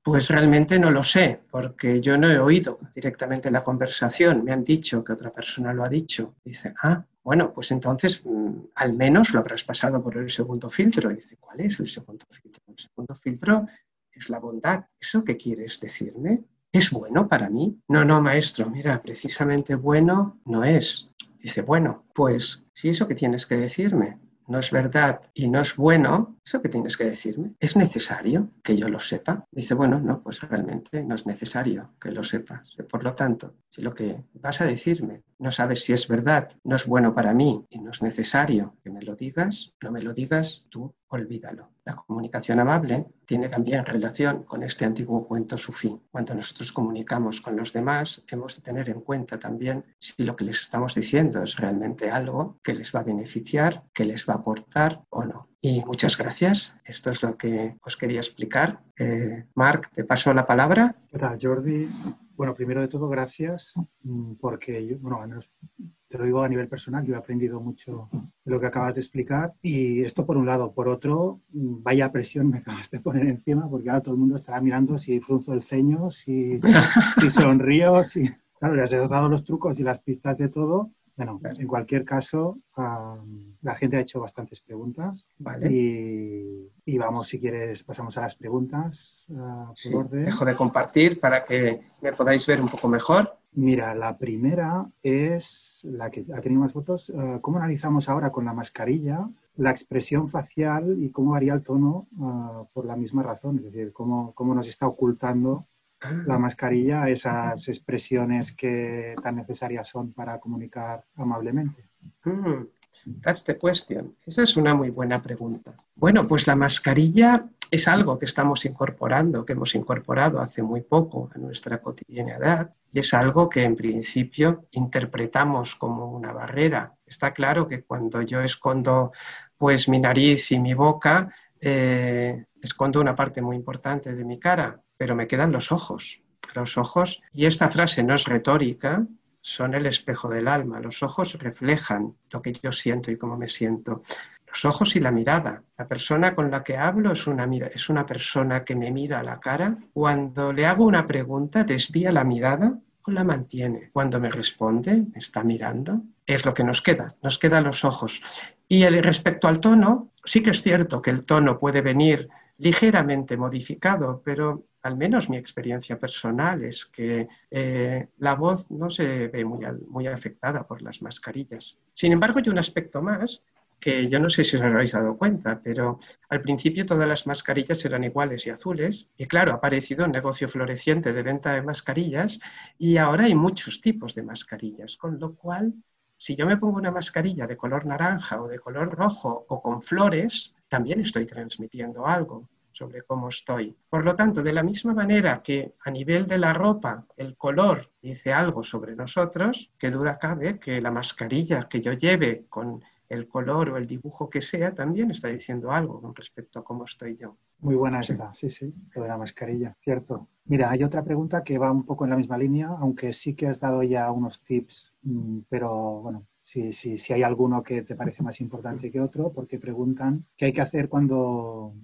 pues realmente no lo sé, porque yo no he oído directamente la conversación, me han dicho que otra persona lo ha dicho. Dice, ah, bueno, pues entonces mm, al menos lo habrás pasado por el segundo filtro. dice, ¿cuál es el segundo filtro? El segundo filtro es la bondad. ¿Eso qué quieres decirme? ¿Es bueno para mí? No, no, maestro, mira, precisamente bueno no es. Dice, bueno, pues si eso que tienes que decirme no es verdad y no es bueno, ¿eso que tienes que decirme? ¿Es necesario que yo lo sepa? Dice, bueno, no, pues realmente no es necesario que lo sepas. Por lo tanto, si lo que vas a decirme no sabes si es verdad, no es bueno para mí y no es necesario que me lo digas, no me lo digas, tú olvídalo. La comunicación amable tiene también relación con este antiguo cuento sufí. Cuando nosotros comunicamos con los demás, hemos de tener en cuenta también si lo que les estamos diciendo es realmente algo que les va a beneficiar, que les va a aportar o no. Y muchas gracias. Esto es lo que os quería explicar. Eh, Marc, te paso la palabra. ¿Qué tal, Jordi? Bueno, primero de todo, gracias, mm, porque yo, bueno, al menos te lo digo a nivel personal, yo he aprendido mucho de lo que acabas de explicar y esto por un lado. Por otro, mm, vaya presión me acabas de poner encima porque ahora todo el mundo estará mirando si frunzo el ceño, si, si sonrío, si... Claro, les he dado los trucos y las pistas de todo bueno, en cualquier caso, la gente ha hecho bastantes preguntas. Vale. Y, vamos, si quieres, pasamos a las preguntas por orden. Dejo de compartir para que me podáis ver un poco mejor. Mira, la primera es la que ha tenido más fotos. Ah, ¿Cómo analizamos ahora con la mascarilla la expresión facial y cómo varía el tono ah, por la misma razón? Es decir, cómo, cómo nos está ocultando la mascarilla, esas expresiones que tan necesarias son para comunicar amablemente? Mm, that's the question. Esa es una muy buena pregunta. Bueno, pues la mascarilla es algo que estamos incorporando, que hemos incorporado hace muy poco a nuestra cotidianidad y es algo que en principio interpretamos como una barrera. Está claro que cuando yo escondo pues mi nariz y mi boca, eh, escondo una parte muy importante de mi cara, pero me quedan los ojos. Los ojos, y esta frase no es retórica, son el espejo del alma. Los ojos reflejan lo que yo siento y cómo me siento. Los ojos y la mirada. La persona con la que hablo es una, es una persona que me mira a la cara. Cuando le hago una pregunta, desvía la mirada la mantiene. Cuando me responde, está mirando. Es lo que nos queda, nos quedan los ojos. Y el, respecto al tono, sí que es cierto que el tono puede venir ligeramente modificado, pero al menos mi experiencia personal es que eh, la voz no se ve muy, muy afectada por las mascarillas. Sin embargo, hay un aspecto más que yo no sé si os habéis dado cuenta, pero al principio todas las mascarillas eran iguales y azules, y claro, ha aparecido un negocio floreciente de venta de mascarillas y ahora hay muchos tipos de mascarillas, con lo cual, si yo me pongo una mascarilla de color naranja o de color rojo o con flores, también estoy transmitiendo algo. sobre cómo estoy. Por lo tanto, de la misma manera que a nivel de la ropa el color dice algo sobre nosotros, qué duda cabe que la mascarilla que yo lleve con el color o el dibujo que sea también está diciendo algo con respecto a cómo estoy yo. Muy buena esta, sí, sí, lo de la mascarilla, cierto. Mira, hay otra pregunta que va un poco en la misma línea, aunque sí que has dado ya unos tips, mm, pero bueno, si, si, si hay alguno que te parece más importante que otro, porque preguntan qué hay que hacer cuando,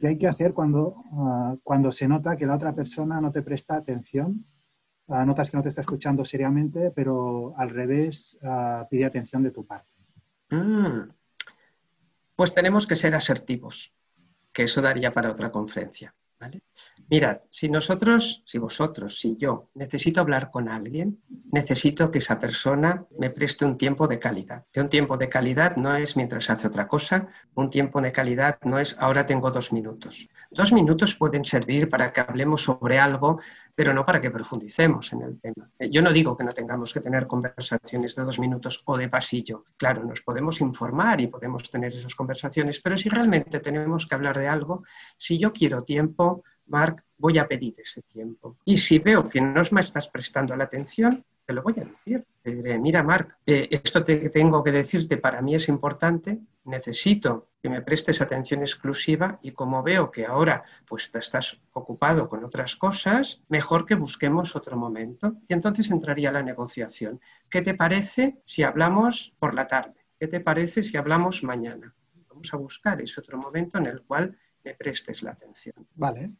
qué hay que hacer cuando, ah, cuando se nota que la otra persona no te presta atención, ah, notas que no te está escuchando seriamente, pero al revés ah, pide atención de tu parte. Mm. Pues tenemos que ser asertivos, que eso daría para otra conferencia. Mirad, si nosotros, si vosotros, si yo necesito hablar con alguien, necesito que esa persona me preste un tiempo de calidad. Que un tiempo de calidad no es mientras hace otra cosa, un tiempo de calidad no es ahora tengo dos minutos. Dos minutos pueden servir para que hablemos sobre algo, pero no para que profundicemos en el tema. Yo no digo que no tengamos que tener conversaciones de dos minutos o de pasillo. Claro, nos podemos informar y podemos tener esas conversaciones, pero si realmente tenemos que hablar de algo, si yo quiero tiempo, Mark, voy a pedir ese tiempo. Y si veo que no me estás prestando la atención, te lo voy a decir. Te diré, mira, Mark, eh, esto que tengo que decirte para mí es importante, necesito que me prestes atención exclusiva y como veo que ahora pues te estás ocupado con otras cosas, mejor que busquemos otro momento. Y entonces entraría la negociación. ¿Qué te parece si hablamos por la tarde? ¿Qué te parece si hablamos mañana? Vamos a buscar ese otro momento en el cual me prestes la atención. Vale.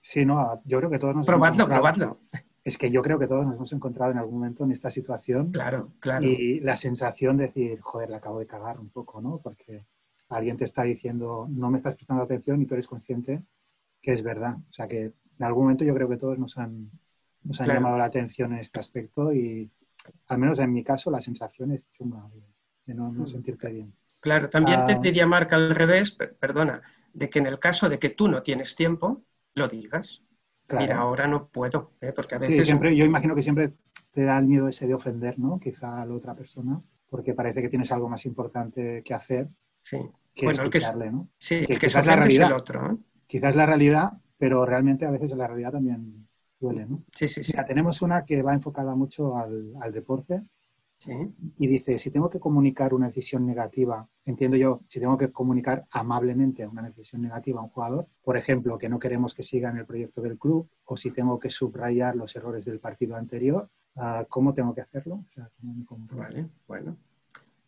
Sí, no, yo creo que todos nos Probadlo, probadlo. Es que yo creo que todos nos hemos encontrado en algún momento en esta situación. Claro, claro. Y la sensación de decir, joder, la acabo de cagar un poco, ¿no? Porque alguien te está diciendo, no me estás prestando atención y tú eres consciente que es verdad. O sea que en algún momento yo creo que todos nos han, nos han llamado la atención en este aspecto y al menos en mi caso la sensación es chunga de, no, no, mm. sentirte bien. Claro, también te ah. diría Marca al revés, perdona, de que en el caso de que tú no tienes tiempo, lo digas. Mira, ahora no puedo, ¿eh? porque a veces... Sí, siempre, yo imagino que siempre te da el miedo ese de ofender, ¿no? Quizá a la otra persona, porque parece que tienes algo más importante que hacer sí. que bueno, escucharle, ¿no? Sí, que, quizás la realidad. el otro. ¿eh? Quizás la realidad, pero realmente a veces la realidad también duele, ¿no? Sí, sí, sí. Mira, tenemos una que va enfocada mucho al, al deporte y dice, si tengo que comunicar una decisión negativa, entiendo yo, si tengo que comunicar amablemente una decisión negativa a un jugador, por ejemplo, que no queremos que siga en el proyecto del club, o si tengo que subrayar los errores del partido anterior, ah, ¿cómo tengo que hacerlo? vale, bueno,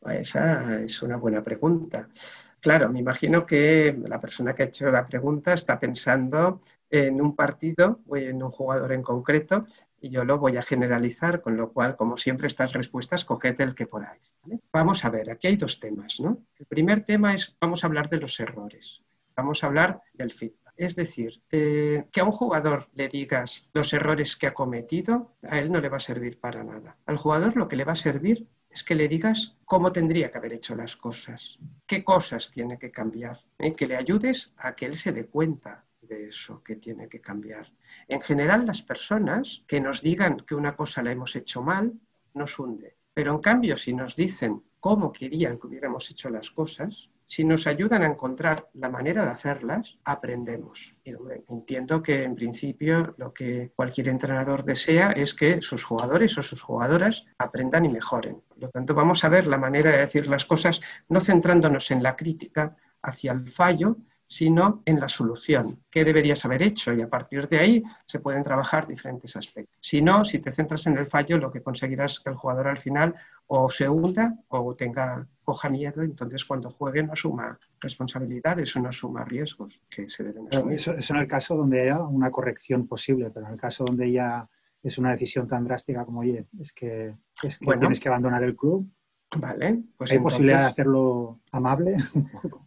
esa es una buena pregunta. Claro, me imagino que la persona que ha hecho la pregunta está pensando en un partido o en un jugador en concreto y yo lo voy a generalizar, con lo cual, como siempre, estas respuestas, coged el que podáis. Vamos a ver, aquí hay dos temas. ¿no? El primer tema es, vamos a hablar de los errores, vamos a hablar del feedback. Es decir, eh, que a un jugador le digas los errores que ha cometido, a él no le va a servir para nada. Al jugador lo que le va a servir es que le digas cómo tendría que haber hecho las cosas, qué cosas tiene que cambiar, ¿eh? que le ayudes a que él se dé cuenta de eso que tiene que cambiar. En general, las personas que nos digan que una cosa la hemos hecho mal, nos hunde. Pero en cambio, si nos dicen cómo querían que hubiéramos hecho las cosas, si nos ayudan a encontrar la manera de hacerlas, aprendemos. Y entiendo que en principio lo que cualquier entrenador desea es que sus jugadores o sus jugadoras aprendan y mejoren. Por lo tanto, vamos a ver la manera de decir las cosas no centrándonos en la crítica hacia el fallo, sino en la solución. ¿Qué deberías haber hecho? Y a partir de ahí se pueden trabajar diferentes aspectos. Si no, si te centras en el fallo, lo que conseguirás es que el jugador al final o se hunda o tenga coja miedo, entonces cuando juegue no asuma responsabilidades o no asuma riesgos que se deben asumir. Eso, es en el caso donde haya una corrección posible, pero en el caso donde ya es una decisión tan drástica como, oye, es que, es que tienes que abandonar el club, Vale, pues ¿Hay posibilidad de hacerlo amable?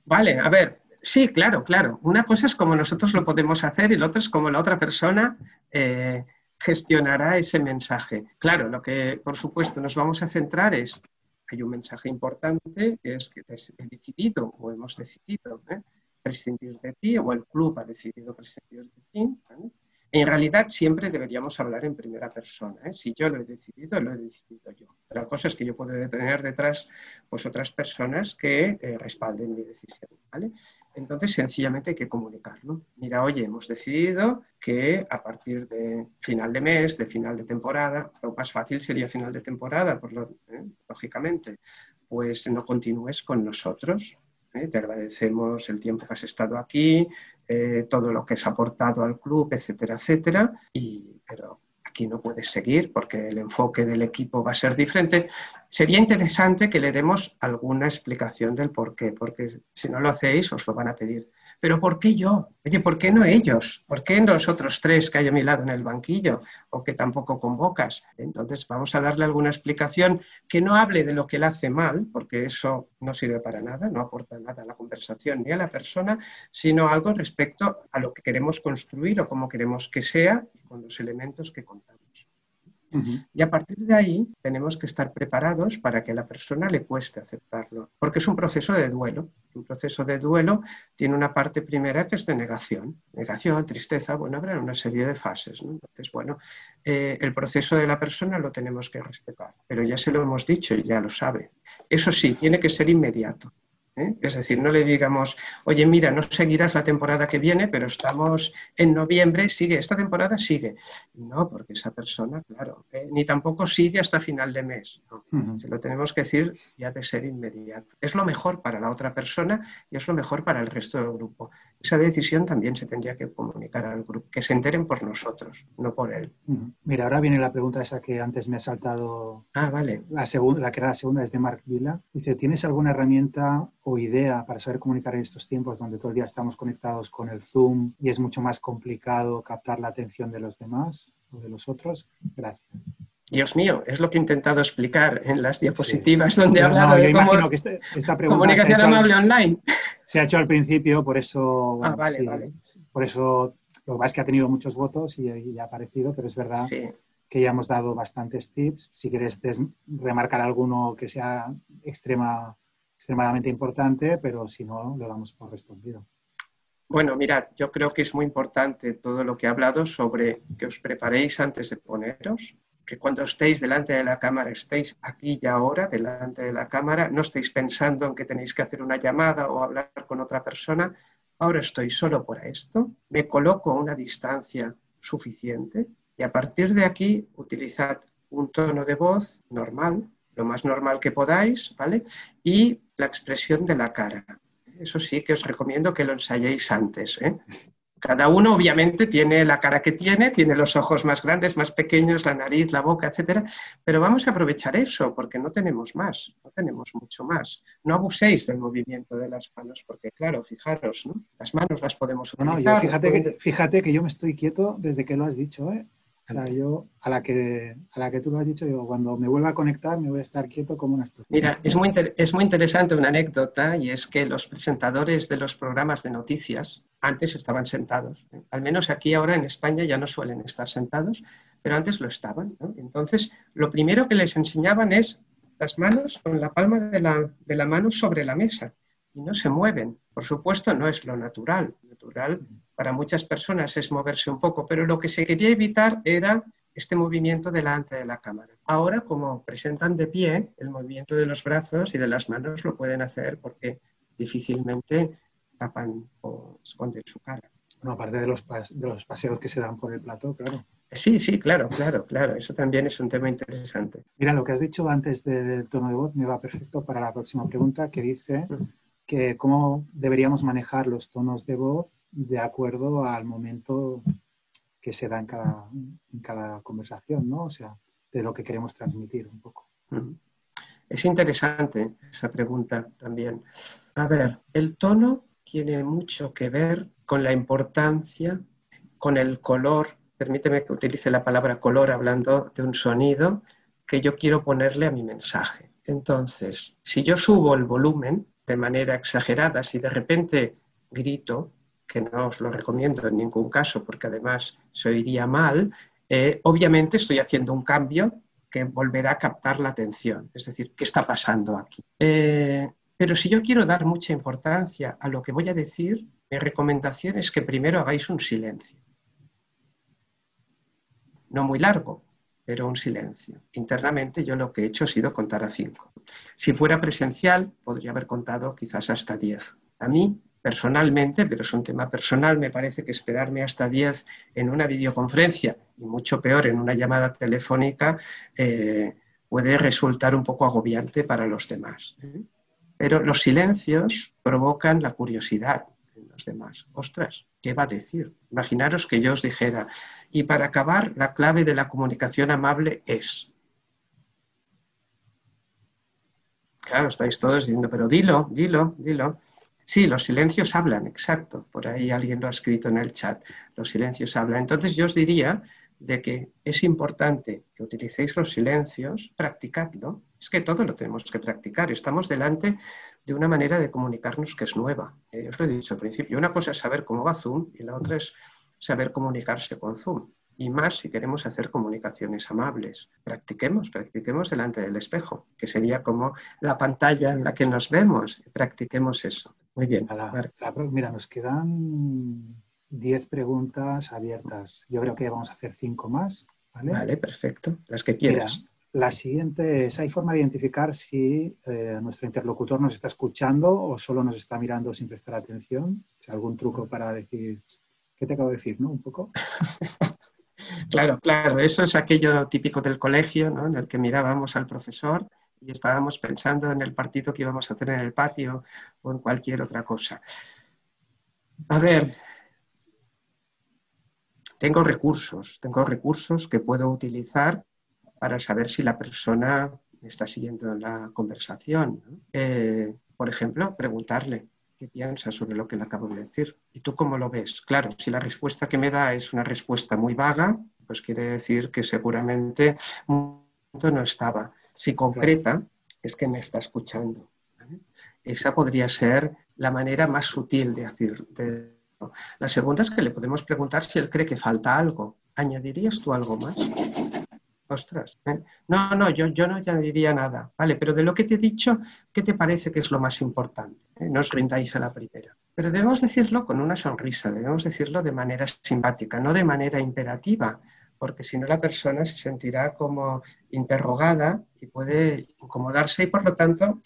vale, a ver, Sí, claro, claro. Una cosa es como nosotros lo podemos hacer y la otra es como la otra persona eh, gestionará ese mensaje. Claro, lo que por supuesto nos vamos a centrar es, hay un mensaje importante que es que he decidido o hemos decidido ¿eh? prescindir de ti o el club ha decidido prescindir de ti. En realidad siempre deberíamos hablar en primera persona. ¿eh? Si yo lo he decidido, lo he decidido yo. Otra cosa es que yo puedo tener detrás pues, otras personas que respalden mi decisión. Entonces, sencillamente hay que comunicarlo. Mira, oye, hemos decidido que a partir de final de mes, de final de temporada, lo más fácil sería final de temporada, por lo, ¿eh? lógicamente, pues no continúes con nosotros. ¿eh? Te agradecemos el tiempo que has estado aquí, eh, todo lo que has aportado al club, etcétera, etcétera. Y, pero aquí no puedes seguir porque el enfoque del equipo va a ser diferente. Sería interesante que le demos alguna explicación del por qué, porque si no lo hacéis os lo van a pedir pero ¿por qué yo? Oye, ¿por qué no ellos? ¿Por qué los otros tres que hay a mi lado en el banquillo o que tampoco convocas? Entonces vamos a darle alguna explicación que no hable de lo que él hace mal, porque eso no sirve para nada, no aporta nada a la conversación ni a la persona, sino algo respecto a lo que queremos construir o cómo queremos que sea con los elementos que contamos. Y a partir de ahí tenemos que estar preparados para que a la persona le cueste aceptarlo, porque es un proceso de duelo. Un proceso de duelo tiene una parte primera que es de negación. Negación, tristeza, bueno, habrá una serie de fases. Entonces, bueno, eh, el proceso de la persona lo tenemos que respetar, pero ya se lo hemos dicho y ya lo sabe. Eso sí, tiene que ser inmediato. ¿Eh? Es decir, no le digamos, oye, mira, no seguirás la temporada que viene, pero estamos en noviembre, sigue, esta temporada sigue. No, porque esa persona, claro, ¿eh? ni tampoco sigue hasta final de mes. Se lo tenemos que decir ya de ser inmediato. Es lo mejor para la otra persona y es lo mejor para el resto del grupo. Esa decisión también se tendría que comunicar al grupo, que se enteren por nosotros, no por él. Mira, ahora viene la pregunta esa que antes me ha saltado. Ah, vale. La, la que era la segunda es de Mark Villa. Dice, ¿tienes alguna herramienta o idea para saber comunicar en estos tiempos donde todo el día estamos conectados con el Zoom y es mucho más complicado captar la atención de los demás o de los otros? Gracias. Dios mío, es lo que he intentado explicar en las diapositivas donde he hablado de cómo, que este, esta pregunta comunicación amable online. Se ha hecho al principio, por eso, ah, vale, vale. por eso lo que pasa es que ha tenido muchos votos y, y ha aparecido, pero es verdad que ya hemos dado bastantes tips. Si quieres remarcar alguno que sea extrema extremadamente importante, pero si no, lo damos por respondido. Bueno, mirad, yo creo que es muy importante todo lo que he hablado sobre que os preparéis antes de poneros, que cuando estéis delante de la cámara estéis aquí y ahora, delante de la cámara, no estéis pensando en que tenéis que hacer una llamada o hablar con otra persona. Ahora estoy solo por esto, me coloco a una distancia suficiente y a partir de aquí utilizad un tono de voz normal, lo más normal que podáis, ¿vale? Y la expresión de la cara. Eso sí que os recomiendo que lo ensayéis antes. ¿eh? Cada uno obviamente tiene la cara que tiene, tiene los ojos más grandes, más pequeños, la nariz, la boca, etcétera, pero vamos a aprovechar eso porque no tenemos más, no tenemos mucho más. No abuséis del movimiento de las manos porque claro, fijaros, ¿no? Las manos las podemos utilizar. No, fíjate, que, fíjate que yo me estoy quieto desde que lo has dicho, ¿eh? O sea, yo a la que, a la que tú lo has dicho, digo, cuando me vuelva a conectar me voy a estar quieto como una estatua. Mira, es muy, es muy interesante una anécdota y es que los presentadores de los programas de noticias antes estaban sentados. Al menos aquí ahora en España ya no suelen estar sentados, pero antes lo estaban. Entonces, lo primero que les enseñaban es las manos con la palma de la, de la mano sobre la mesa y no se mueven. Por supuesto, no es lo natural. Natural para muchas personas es moverse un poco, pero lo que se quería evitar era este movimiento delante de la cámara. Ahora, como presentan de pie, el movimiento de los brazos y de las manos lo pueden hacer porque difícilmente tapan o esconden su cara. Bueno, aparte de los, de los paseos que se dan por el plato, claro. Sí, sí, claro, claro, claro. Eso también es un tema interesante. Mira, lo que has dicho antes del tono de voz me va perfecto para la próxima pregunta que dice que cómo deberíamos manejar los tonos de voz de acuerdo al momento que se da en cada, en cada conversación, ¿no? O sea, de lo que queremos transmitir un poco. Es interesante esa pregunta también. A ver, el tono tiene mucho que ver con la importancia, con el color, permíteme que utilice la palabra color hablando de un sonido que yo quiero ponerle a mi mensaje. Entonces, si yo subo el volumen, de manera exagerada, si de repente grito, que no os lo recomiendo en ningún caso porque además se oiría mal, eh, obviamente estoy haciendo un cambio que volverá a captar la atención. Es decir, ¿qué está pasando aquí? Eh, pero si yo quiero dar mucha importancia a lo que voy a decir, mi recomendación es que primero hagáis un silencio. No muy largo, pero un silencio. Internamente yo lo que he hecho ha sido contar a cinco. Si fuera presencial, podría haber contado quizás hasta diez. A mí personalmente, pero es un tema personal, me parece que esperarme hasta 10 en una videoconferencia y mucho peor en una llamada telefónica eh, puede resultar un poco agobiante para los demás. ¿eh? Pero los silencios provocan la curiosidad en los demás. Ostras, ¿qué va a decir? Imaginaros que yo os dijera, y para acabar, la clave de la comunicación amable es. Claro, estáis todos diciendo, pero dilo, dilo, dilo. Sí, los silencios hablan, exacto. Por ahí alguien lo ha escrito en el chat. Los silencios hablan. Entonces yo os diría de que es importante que utilicéis los silencios, practicadlo. Es que todo lo tenemos que practicar. Estamos delante de una manera de comunicarnos que es nueva. Eh, os lo he dicho al principio. Una cosa es saber cómo va Zoom y la otra es saber comunicarse con Zoom. Y más si queremos hacer comunicaciones amables. Practiquemos, practiquemos delante del espejo, que sería como la pantalla en la que nos vemos. Practiquemos eso. Muy bien. mira, nos quedan 10 preguntas abiertas. Yo creo que vamos a hacer 5 más. Vale, perfecto. Las que quieras. La siguiente es, ¿hay forma de identificar si eh, nuestro interlocutor nos está escuchando o solo nos está mirando sin prestar atención? ¿Algún truco para decir, ¿qué te acabo de decir, no? Un poco. claro, claro. Eso es aquello típico del colegio, ¿no? En el que mirábamos al profesor y estábamos pensando en el partido que íbamos a hacer en el patio o en cualquier otra cosa. A ver, tengo recursos, tengo recursos que puedo utilizar para saber si la persona está siguiendo la conversación. Eh, por ejemplo, preguntarle qué piensa sobre lo que le acabo de decir. ¿Y tú cómo lo ves? Claro, si la respuesta que me da es una respuesta muy vaga, pues quiere decir que seguramente no estaba. Si concreta, es que me está escuchando. Esa podría ser la manera más sutil de, hacer, de la segunda es que le podemos preguntar si él cree que falta algo. ¿Añadirías tú algo más? Ostras. No, no, yo, yo no añadiría nada. Vale, pero de lo que te he dicho, ¿qué te parece que es lo más importante? ¿Eh? No os rindáis a la primera. Pero debemos decirlo con una sonrisa, debemos decirlo de manera simpática, no de manera imperativa, porque si no la persona se sentirá como interrogada y puede incomodarse y por lo tanto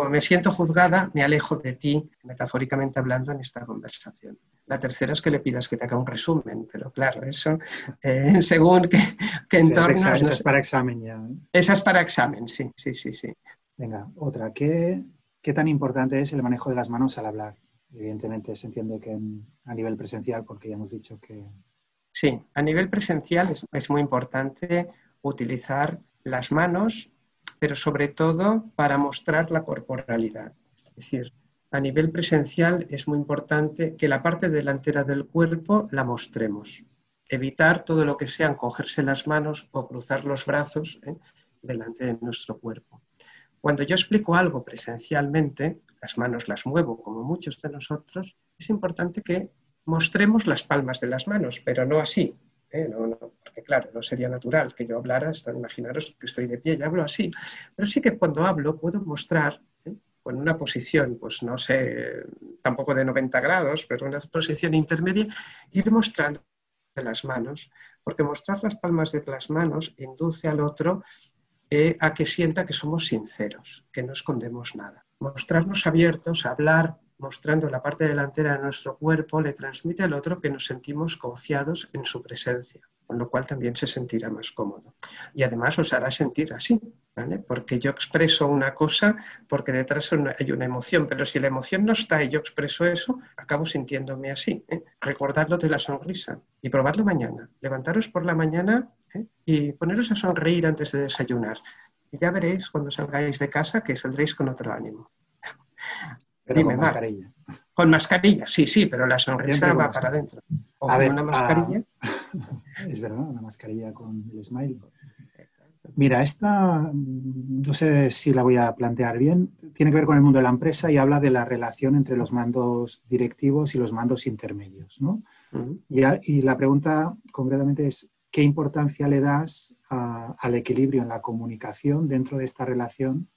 como me siento juzgada, me alejo de ti, metafóricamente hablando, en esta conversación. La tercera es que le pidas que te haga un resumen, pero claro, eso, eh, según qué, entorno... Esa, es para examen ya. ¿eh? Esa es para examen, sí, sí, sí, sí. Venga, otra. ¿Qué, ¿Qué tan importante es el manejo de las manos al hablar? Evidentemente se entiende que a nivel presencial, porque ya hemos dicho que... Sí, a nivel presencial es, es muy importante utilizar las manos pero sobre todo para mostrar la corporalidad. Es decir, a nivel presencial es muy importante que la parte delantera del cuerpo la mostremos. Evitar todo lo que sean cogerse las manos o cruzar los brazos ¿eh? delante de nuestro cuerpo. Cuando yo explico algo presencialmente, las manos las muevo como muchos de nosotros, es importante que mostremos las palmas de las manos, pero no así, ¿eh? porque claro, no sería natural que yo hablara, imaginaros que estoy de pie y hablo así, pero sí que cuando hablo puedo mostrar ¿eh? con una posición, pues no sé, tampoco de 90 grados, pero una posición intermedia, ir mostrando las manos, porque mostrar las palmas de las manos induce al otro eh, a que sienta que somos sinceros, que no escondemos nada. Mostrarnos abiertos, hablar mostrando la parte delantera de nuestro cuerpo, le transmite al otro que nos sentimos confiados en su presencia, con lo cual también se sentirá más cómodo. Y además os hará sentir así, ¿vale? porque yo expreso una cosa porque detrás hay una emoción, pero si la emoción no está y yo expreso eso, acabo sintiéndome así. ¿eh? Recordadlo de la sonrisa y probadlo mañana. Levantaros por la mañana ¿eh? y poneros a sonreír antes de desayunar. Y ya veréis cuando salgáis de casa que saldréis con otro ánimo con mascarilla. Con mascarilla, sí, sí, pero la sonrisa va para adentro. O con una mascarilla. es verdad, una mascarilla con el smile. Mira, esta, no sé si la voy a plantear bien, tiene que ver con el mundo de la empresa y habla de la relación entre los mandos directivos y los mandos intermedios. ¿no? y, la pregunta concretamente es, ¿qué importancia le das al equilibrio en la comunicación dentro de esta relación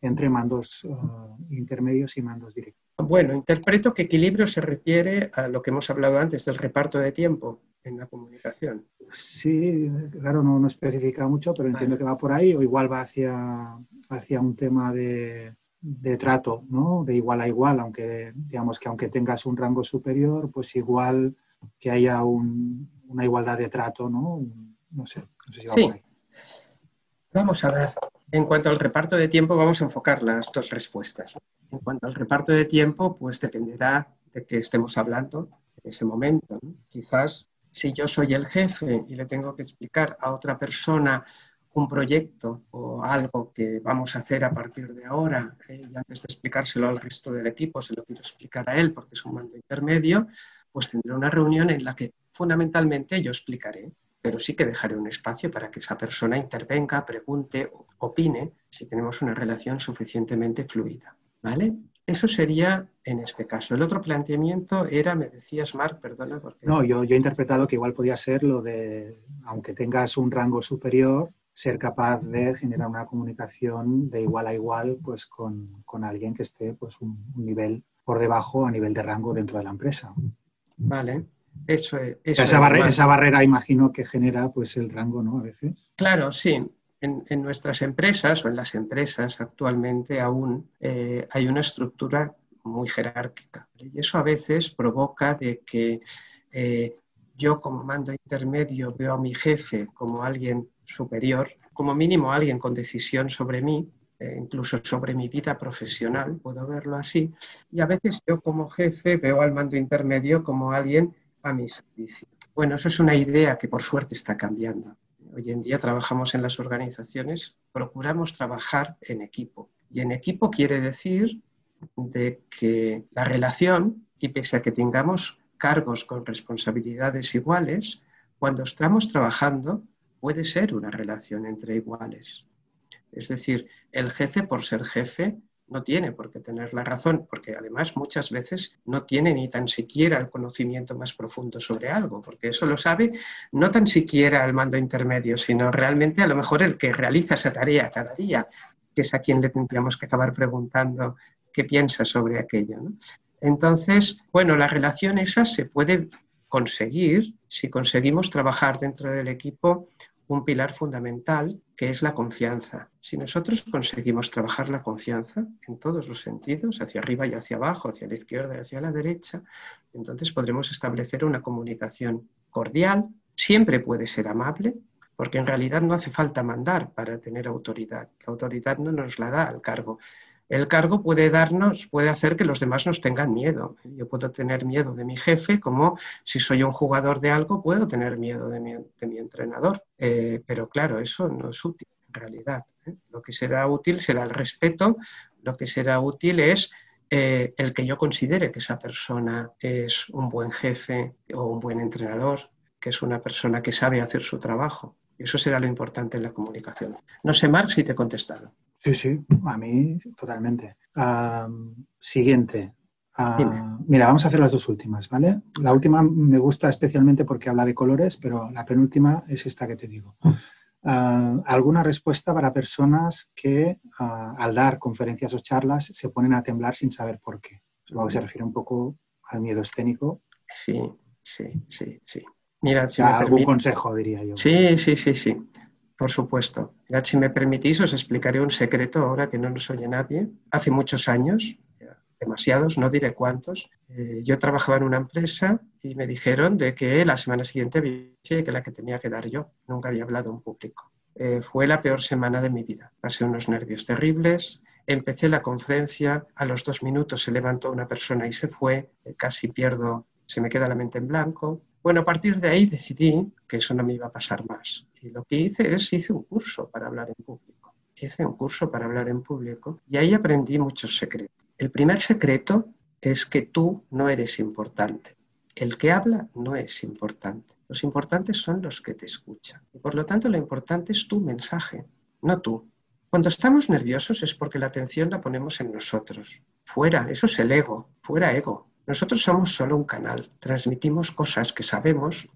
entre mandos uh, intermedios y mandos directos. Bueno, interpreto que equilibrio se refiere a lo que hemos hablado antes del reparto de tiempo en la comunicación. Sí, claro, no, no especifica mucho, pero entiendo que va por ahí o igual va hacia, hacia un tema de, de trato, ¿no? De igual a igual, aunque digamos que aunque tengas un rango superior, pues igual que haya una igualdad de trato, ¿no? No sé, no sé si va sí. Vamos a ver. En cuanto al reparto de tiempo, vamos a enfocar las dos respuestas. En cuanto al reparto de tiempo, pues dependerá de qué estemos hablando en ese momento. Quizás si yo soy el jefe y le tengo que explicar a otra persona un proyecto o algo que vamos a hacer a partir de ahora, eh, y antes de explicárselo al resto del equipo, se lo quiero explicar a él porque es un mando intermedio, pues tendré una reunión en la que fundamentalmente yo explicaré, pero sí que dejaré un espacio para que esa persona intervenga, pregunte, opine, si tenemos una relación suficientemente fluida. ¿Vale? Eso sería en este caso. El otro planteamiento era, me decías, Marc, perdona. Porque... No, yo, yo he interpretado que igual podía ser lo de, aunque tengas un rango superior, ser capaz de generar una comunicación de igual a igual pues con, con alguien que esté pues un, nivel por debajo a nivel de rango dentro de la empresa. Vale, eso es. esa, barrera, esa, barrera, imagino que genera pues el rango, ¿no? A veces. Claro, sí. En, en nuestras empresas o en las empresas actualmente aún eh, hay una estructura muy jerárquica. Y eso a veces provoca de que eh, yo como mando intermedio veo a mi jefe como alguien superior, como mínimo alguien con decisión sobre mí, eh, incluso sobre mi vida profesional, puedo verlo así, y a veces yo como jefe veo al mando intermedio como alguien a mi servicio. Bueno, eso es una idea que por suerte está cambiando. Hoy en día trabajamos en las organizaciones, procuramos trabajar en equipo. Y en equipo quiere decir de que la relación, y pese a que tengamos cargos con responsabilidades iguales, cuando estamos trabajando puede ser una relación entre iguales. Es decir, el jefe por ser jefe no tiene por qué tener la razón, porque además muchas veces no tiene ni tan siquiera el conocimiento más profundo sobre algo, porque eso lo sabe no tan siquiera el mando intermedio, sino realmente a lo mejor el que realiza esa tarea cada día, que es a quien le tendríamos que acabar preguntando qué piensa sobre aquello. Entonces, bueno, la relación esa se puede conseguir si conseguimos trabajar dentro del equipo un pilar fundamental que es la confianza. Si nosotros conseguimos trabajar la confianza en todos los sentidos, hacia arriba y hacia abajo, hacia la izquierda y hacia la derecha, entonces podremos establecer una comunicación cordial, siempre puede ser amable, porque en realidad no hace falta mandar para tener autoridad. La autoridad no nos la da al cargo, el cargo puede darnos, puede hacer que los demás nos tengan miedo. Yo puedo tener miedo de mi jefe, como si soy un jugador de algo, puedo tener miedo de mi, entrenador. Eh, pero claro, eso no es útil en realidad. ¿eh? Lo que será útil será el respeto, lo que será útil es eh, el que yo considere que esa persona es un buen jefe o un buen entrenador, que es una persona que sabe hacer su trabajo. Eso será lo importante en la comunicación. No sé, Marc, si te he contestado. Sí, sí, a mí totalmente. siguiente. mira, vamos a hacer las dos últimas, ¿vale? La última me gusta especialmente porque habla de colores, pero la penúltima es esta que te digo. ¿Alguna respuesta para personas que al dar conferencias o charlas se ponen a temblar sin saber por qué? Supongo que se refiere un poco al miedo escénico. Sí, sí, sí, sí. Mira, si algún consejo, diría yo. Sí, sí, sí, sí. Por supuesto. Ya, si me permitís, os explicaré un secreto ahora que no nos oye nadie. Hace muchos años, demasiados, no diré cuántos, eh, yo trabajaba en una empresa y me dijeron de que la semana siguiente que la que tenía que dar yo. Nunca había hablado en público. Eh, fue la peor semana de mi vida. Pasé unos nervios terribles. Empecé la conferencia, a los dos minutos se levantó una persona y se fue. Eh, casi pierdo, se me queda la mente en blanco. Bueno, a partir de ahí decidí que eso no me iba a pasar más. Y lo que hice es, hice un curso para hablar en público. Hice un curso para hablar en público y ahí aprendí muchos secretos. El primer secreto es que tú no eres importante. El que habla no es importante. Los importantes son los que te escuchan. Y por lo tanto, lo importante es tu mensaje, no tú. Cuando estamos nerviosos es porque la atención la ponemos en nosotros. Fuera, eso es el ego, fuera ego. Nosotros somos solo un canal, transmitimos cosas que sabemos,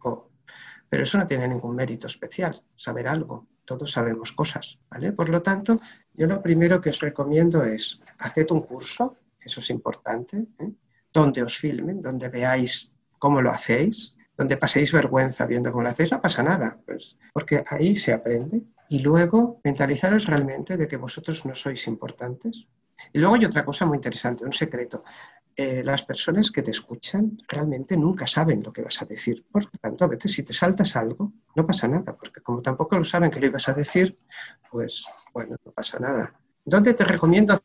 pero eso no tiene ningún mérito especial, saber algo. Todos sabemos cosas, ¿vale? Por lo tanto, yo lo primero que os recomiendo es haced un curso, eso es importante, ¿eh? donde os filmen, donde veáis cómo lo hacéis, donde paséis vergüenza viendo cómo lo hacéis, no pasa nada, pues, porque ahí se aprende. Y luego mentalizaros realmente de que vosotros no sois importantes Y luego hay otra cosa muy interesante, un secreto. Eh, las personas que te escuchan realmente nunca saben lo que vas a decir. Por lo tanto, a veces si te saltas algo, no pasa nada, porque como tampoco lo saben que lo ibas a decir, pues bueno, no pasa nada. ¿Dónde te recomiendo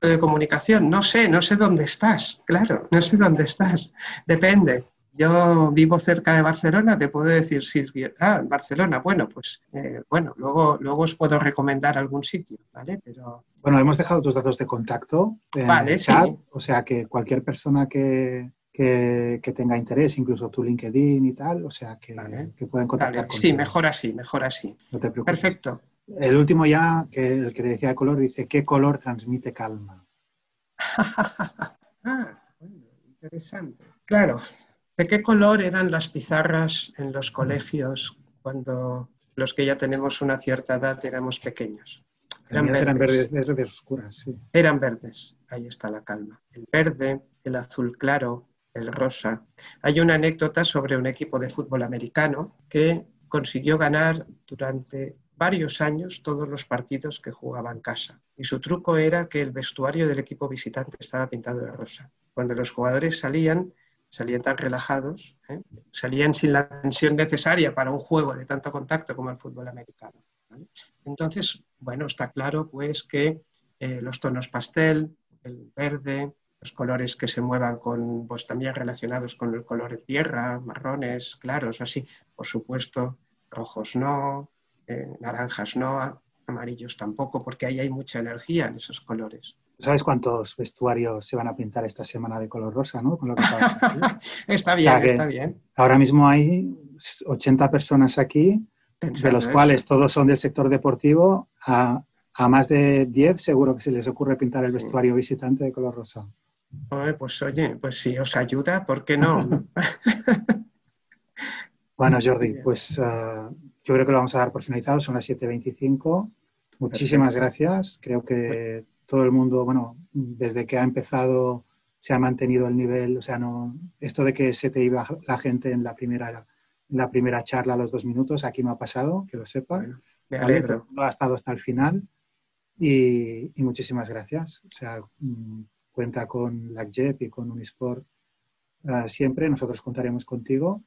de comunicación? No sé, no sé dónde estás, claro, no sé dónde estás. Depende. Yo vivo cerca de Barcelona, te puedo decir si es ah, Barcelona, bueno, pues eh, bueno, luego, luego os puedo recomendar algún sitio, ¿vale? Pero... Bueno, hemos dejado tus datos de contacto en el chat, o sea que cualquier persona que, que, tenga interés, incluso tu LinkedIn y tal, o sea que, que pueden contactar. Sí, mejor así, mejor así. No te preocupes. Perfecto. El último ya, que el que decía de color, dice, ¿qué color transmite calma? ah, bueno, interesante. Claro, ¿De qué color eran las pizarras en los colegios cuando los que ya tenemos una cierta edad éramos pequeños? Eran verdes. eran verdes, oscuras, sí. Eran verdes, ahí está la calma. El verde, el azul claro, el rosa. Hay una anécdota sobre un equipo de fútbol americano que consiguió ganar durante varios años todos los partidos que jugaba en casa. Y su truco era que el vestuario del equipo visitante estaba pintado de rosa. Cuando los jugadores salían, salían tan relajados, ¿eh? salían sin la tensión necesaria para un juego de tanto contacto como el fútbol americano. Entonces, bueno, está claro pues que eh, los tonos pastel, el verde, los colores que se muevan con, pues también relacionados con el color de tierra, marrones, claros, así, por supuesto, rojos no, eh, naranjas no, amarillos tampoco, porque ahí hay mucha energía en esos colores. ¿Sabes cuántos vestuarios se van a pintar esta semana de color rosa, no? está bien, está bien. Ahora mismo hay 80 personas aquí, de los cuales todos son del sector deportivo. A, más de 10 seguro que se les ocurre pintar el vestuario visitante de color rosa. pues oye, pues si os ayuda, ¿por qué no? bueno, Jordi, pues ah, yo creo que lo vamos a dar por finalizado, son las 7.25. Muchísimas gracias. Creo que todo el mundo, bueno, desde que ha empezado se ha mantenido el nivel, o sea, no, esto de que se te iba la gente en la primera, en la primera charla a los dos minutos, aquí me ha pasado, que lo sepa. me alegro. ha estado hasta el final y, muchísimas gracias. O sea, mm, cuenta con la JEP y con Unisport uh, siempre, nosotros contaremos contigo.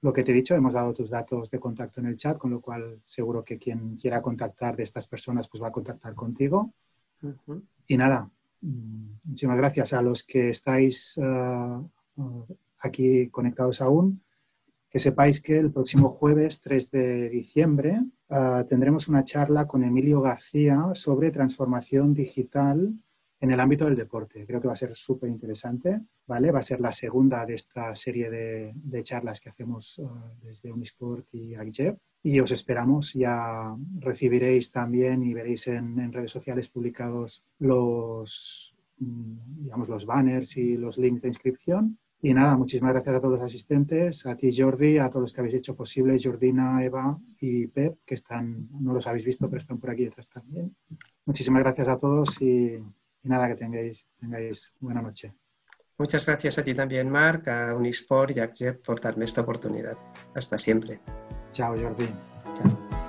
Lo que te he dicho, hemos dado tus datos de contacto en el chat, con lo cual seguro que quien quiera contactar de estas personas pues va a contactar contigo. Y nada, muchísimas gracias a los que estáis eh, aquí conectados aún. Que sepáis que el próximo jueves 3 de diciembre eh, tendremos una charla con Emilio García sobre transformación digital en el ámbito del deporte. Creo que va a ser súper interesante, ¿vale? Va a ser la segunda de esta serie de, charlas que hacemos eh, desde Unisport y AgJeb. Y os esperamos, ya recibiréis también y veréis en, redes sociales publicados los, mm, digamos, los banners y los links de inscripción. Y nada, muchísimas gracias a todos los asistentes, a ti Jordi, a todos los que habéis hecho posible, Jordina, Eva y Pep, que están, no los habéis visto, pero están por aquí detrás también. Muchísimas gracias a todos y, y nada, que tengáis, tengáis buena noche. Muchas gracias a ti también, Marc, a Unisport y a Jeff por darme esta oportunidad. Hasta siempre. Chao, Jordi. Chao.